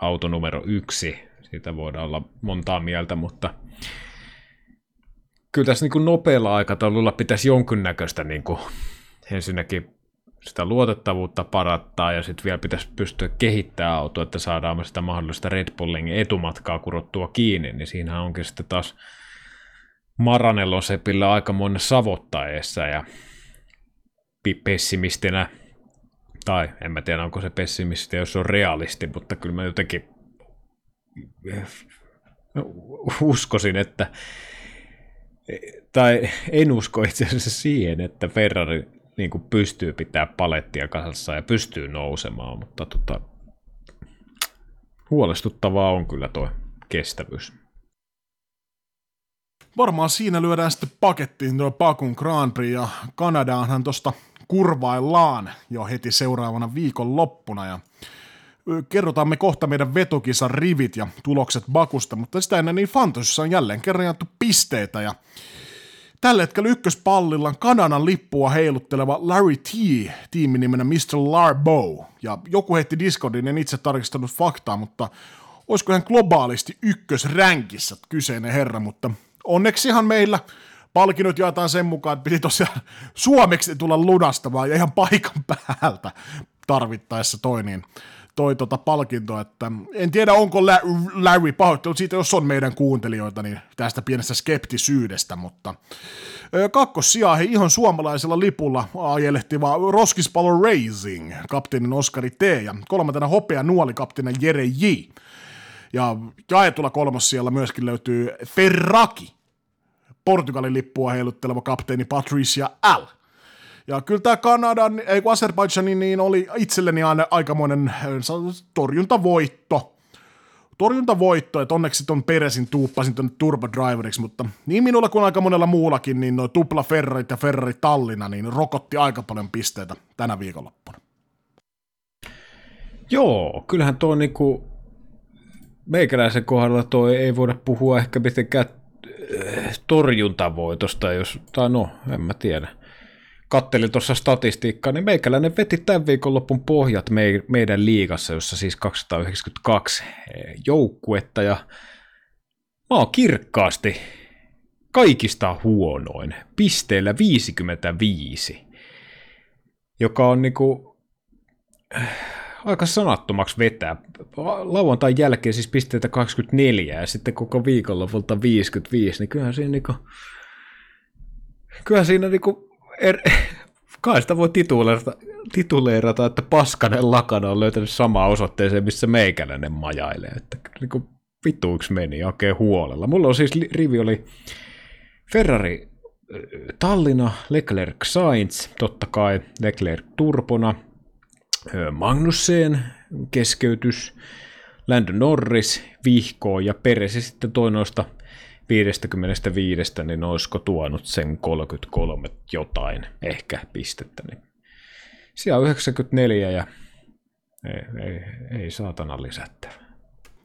B: auto numero yksi? Siitä voidaan olla montaa mieltä, mutta kyllä tässä niin kuin nopealla aikataululla pitäisi jonkinnäköistä niin kuin ensinnäkin sitä luotettavuutta parattaa ja sitten vielä pitäisi pystyä kehittämään autoa, että saadaan sitä mahdollista Red Bullin etumatkaa kurottua kiinni, niin siinä onkin sitten taas Maranellon sepillä aika monen savottaessa ja pessimistinä, tai en mä tiedä onko se pessimisti, jos se on realisti, mutta kyllä mä jotenkin uskoisin, että tai en usko itse asiassa siihen, että Ferrari niin kuin pystyy pitää palettia kasassa ja pystyy nousemaan, mutta tota, huolestuttavaa on kyllä tuo kestävyys.
A: Varmaan siinä lyödään sitten pakettiin tuo Pakun Grand Prix ja Kanadaanhan tuosta kurvaillaan jo heti seuraavana viikon loppuna ja kerrotaan me kohta meidän vetokisan rivit ja tulokset Bakusta, mutta sitä ennen niin Fantasyssä on jälleen kerran jaettu pisteitä ja Tällä hetkellä ykköspallilla Kanadan lippua heilutteleva Larry T, tiiminimenä Mr. Larbo. Ja joku heitti Discordin, en itse tarkistanut faktaa, mutta olisiko hän globaalisti ykkösränkissä kyseinen herra, mutta onneksihan meillä palkinnot jaetaan sen mukaan, että piti tosiaan suomeksi tulla lunastamaan ja ihan paikan päältä tarvittaessa toi, niin toi tota palkinto, että en tiedä onko Larry pahoittelut siitä, jos on meidän kuuntelijoita, niin tästä pienestä skeptisyydestä, mutta kakkossijaa he ihan suomalaisella lipulla ajelehtiva Roskispalo Racing, kapteenin Oskari T. ja kolmantena hopea nuoli kapteeni Jere J. Ja jaetulla siellä myöskin löytyy Ferraki, Portugalin lippua heilutteleva kapteeni Patricia L. Ja kyllä tämä Kanadan, ei kun Azerbaidžanin, niin oli itselleni aina aikamoinen äh, torjuntavoitto. Torjuntavoitto, että onneksi ton Peresin tuuppasin tuonne Turbo Driveriksi, mutta niin minulla kuin aika monella muullakin, niin noin tupla Ferrarit ja Ferrari Tallinna, niin rokotti aika paljon pisteitä tänä viikonloppuna.
B: Joo, kyllähän tuo niinku, meikäläisen kohdalla toi ei voida puhua ehkä mitenkään äh, torjuntavoitosta, jos, tai no, en mä tiedä kattelin tuossa statistiikkaa, niin meikäläinen veti tämän viikonlopun pohjat me, meidän liigassa, jossa siis 292 eh, joukkuetta, ja mä oon kirkkaasti kaikista huonoin, pisteellä 55, joka on niinku, äh, aika sanattomaksi vetää. Lauantain jälkeen siis pisteitä 24 ja sitten koko viikonlopulta 55, niin kyllähän siinä niinku, kyllähän siinä niinku er, kai sitä voi tituleerata, tituleerata, että paskanen lakana on löytänyt samaa osoitteeseen, missä meikäläinen majailee. Että niin kuin vituiksi meni oikein huolella. Mulla on siis rivi oli Ferrari Tallinna, Leclerc Sainz, totta kai Leclerc Turpona, Magnussen keskeytys, Lando Norris, Vihko ja Peresi sitten toinoista 55, niin olisiko tuonut sen 33 jotain ehkä pistettä. Niin siellä on 94 ja ei, ei, ei saatana lisättävä.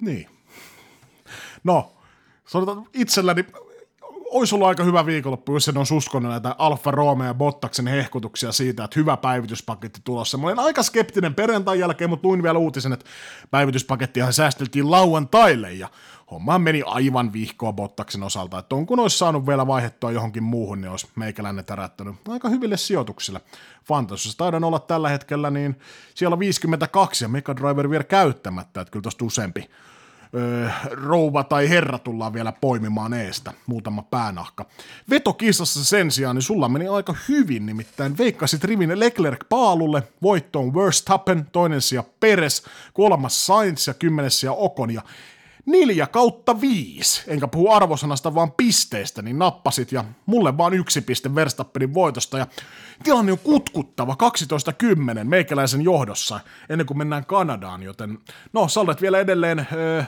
A: Niin. No, sanotaan itselläni olisi ollut aika hyvä viikonloppu, jos en olisi uskonut näitä Alfa Romeo ja Bottaksen hehkutuksia siitä, että hyvä päivityspaketti tulossa. Mä olin aika skeptinen perjantain jälkeen, mutta luin vielä uutisen, että päivityspakettia säästeltiin lauantaille ja homma meni aivan vihkoa Bottaksen osalta, että on kun olisi saanut vielä vaihettua johonkin muuhun, niin olisi meikäläinen tärättänyt aika hyville sijoituksille. Fantasyssä taidan olla tällä hetkellä, niin siellä on 52 ja Mega Driver vielä käyttämättä, että kyllä tuosta useampi öö, rouva tai herra tullaan vielä poimimaan eestä, muutama päänahka. Vetokisassa sen sijaan, niin sulla meni aika hyvin, nimittäin veikkasit rivin Leclerc paalulle, voittoon Verstappen, toinen sija Peres, kolmas Sainz ja kymmenes sija Okon, ja neljä kautta viisi, enkä puhu arvosanasta vaan pisteistä, niin nappasit ja mulle vaan yksi piste Verstappenin voitosta ja tilanne on kutkuttava 12-10 meikäläisen johdossa ennen kuin mennään Kanadaan, joten no sä olet vielä edelleen öö,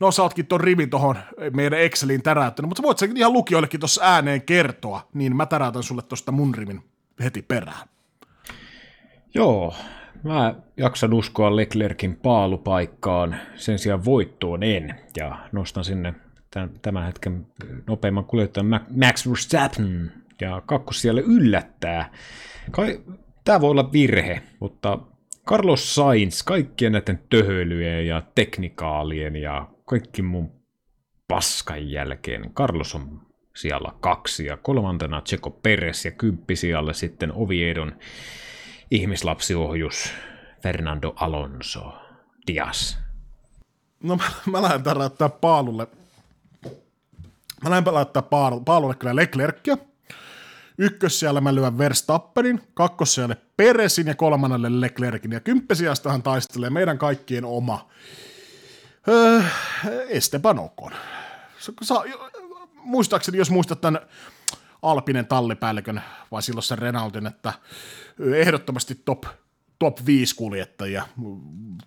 A: No sä ootkin ton rivin tohon meidän Exceliin täräyttänyt, mutta voit sä ihan lukijoillekin tuossa ääneen kertoa, niin mä täräytän sulle tuosta mun rivin heti perään.
B: Joo, Mä jaksan uskoa Leclerkin paalupaikkaan, sen sijaan voittoon en, ja nostan sinne tämän hetken nopeimman kuljettajan Max Verstappen, ja kakkos siellä yllättää. Kai, tämä voi olla virhe, mutta Carlos Sainz kaikkien näiden töhöilyjen ja teknikaalien ja kaikki mun paskan jälkeen. Carlos on siellä kaksi ja kolmantena Checo Perez ja kymppi siellä sitten Oviedon ihmislapsiohjus Fernando Alonso Dias?
A: No mä, mä lähden täräyttää Paalulle. Mä lähden täräyttää Paalulle kyllä Leclercia. Ykkös siellä mä lyön Verstappenin, kakkos siellä Peresin ja kolmannelle Leclerkin. Ja kymppisijastahan taistelee meidän kaikkien oma öö, Esteban Ocon. Sa, muistaakseni, jos muistat tämän Alpinen tallipäällikön, vai silloin sen Renaultin, että ehdottomasti top, top 5 kuljettajia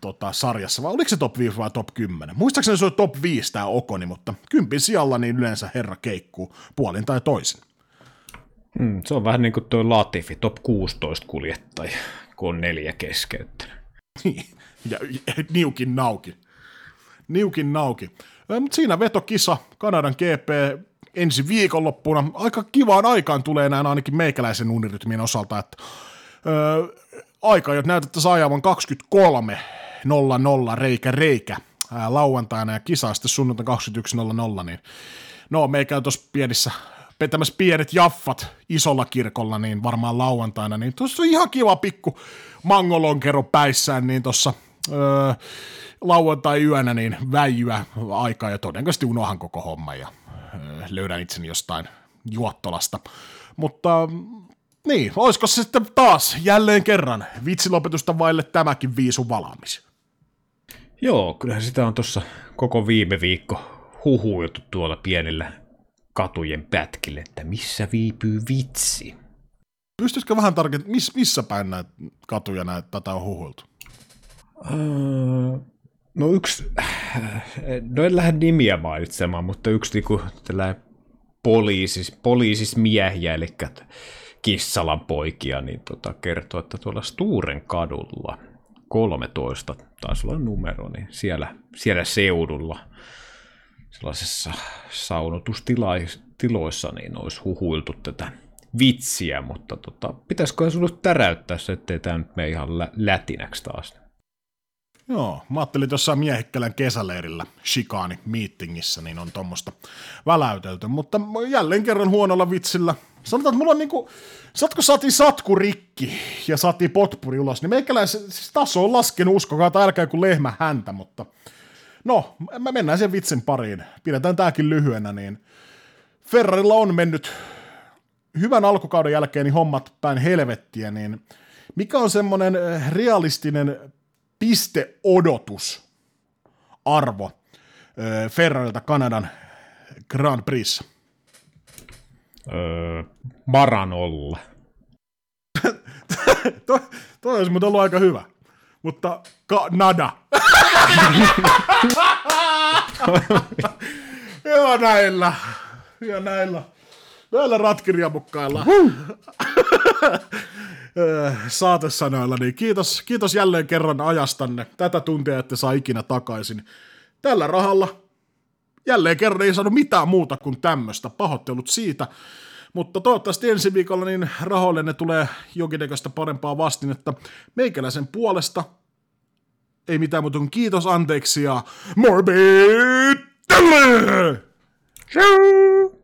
A: tota, sarjassa, vai oliko se top 5 vai top 10? Muistaakseni se oli top 5 tämä Okoni, mutta kympin sijalla niin yleensä herra keikkuu puolin tai toisin.
B: Mm, se on vähän niin kuin tuo Latifi, top 16 kuljettaja, kun on neljä keskeyttänyt.
A: Niin, ja niukin nauki. Niukin nauki. Mutta siinä vetokisa, Kanadan GP, ensi viikonloppuna. Aika kivaan aikaan tulee näin ainakin meikäläisen unirytmien osalta, että öö, aika, jos näytettäisiin ajavan 23 00 reikä reikä ää, lauantaina ja kisa sitten sunnuntai 21.00, niin no meikä tuossa pienissä petämässä pienet jaffat isolla kirkolla, niin varmaan lauantaina, niin tuossa on ihan kiva pikku mangolonkero päissään, niin tuossa öö, lauantai-yönä niin väijyä aikaa ja todennäköisesti unohan koko homma ja löydän itseni jostain juottolasta. Mutta niin, olisiko se sitten taas jälleen kerran vitsilopetusta vaille tämäkin viisu valmis?
B: Joo, kyllähän sitä on tuossa koko viime viikko huhuiltu tuolla pienillä katujen pätkille, että missä viipyy vitsi.
A: Pystyisikö vähän tarkentamaan, miss, missä päin näitä katuja näitä, tätä on huhuiltu?
B: Öö, No yksi, no en lähde nimiä mainitsemaan, mutta yksi niinku tällainen poliisis, miehiä, eli Kissalan poikia, niin tota, kertoo, että tuolla Sturen kadulla 13 taisi olla numero, niin siellä, siellä seudulla sellaisessa saunotustiloissa niin olisi huhuiltu tätä vitsiä, mutta tota, pitäisikö sinulle täräyttää se, ettei tämä nyt mene ihan lä- lätinäksi taas.
A: Joo, mä ajattelin tuossa Miehikkälän kesäleirillä Shikaani meetingissä, niin on tuommoista väläytelty, mutta jälleen kerran huonolla vitsillä. Sanotaan, että mulla on niinku, satko sati satku rikki ja sati potpuri ulos, niin meikäläisen siis taso on laskenut, uskokaa, tai älkää kuin lehmä häntä, mutta no, mä mennään sen vitsin pariin. Pidetään tääkin lyhyenä, niin Ferrarilla on mennyt hyvän alkukauden jälkeen niin hommat päin helvettiä, niin mikä on semmoinen realistinen pisteodotus arvo Ferrarilta Kanadan Grand Prix?
B: Öö, Maranolla.
A: toi, toi olisi muuten ollut aika hyvä. Mutta Kanada. Joo näillä. Ja näillä. Näillä ratkirjamukkailla. saatesanoilla, niin kiitos, kiitos jälleen kerran ajastanne. Tätä tuntia ette saa ikinä takaisin. Tällä rahalla jälleen kerran ei saanut mitään muuta kuin tämmöistä. Pahoittelut siitä. Mutta toivottavasti ensi viikolla niin rahoille ne tulee jonkinnäköistä parempaa vastinetta. Meikäläisen puolesta ei mitään muuta kuin kiitos, anteeksi ja morbid! Ciao!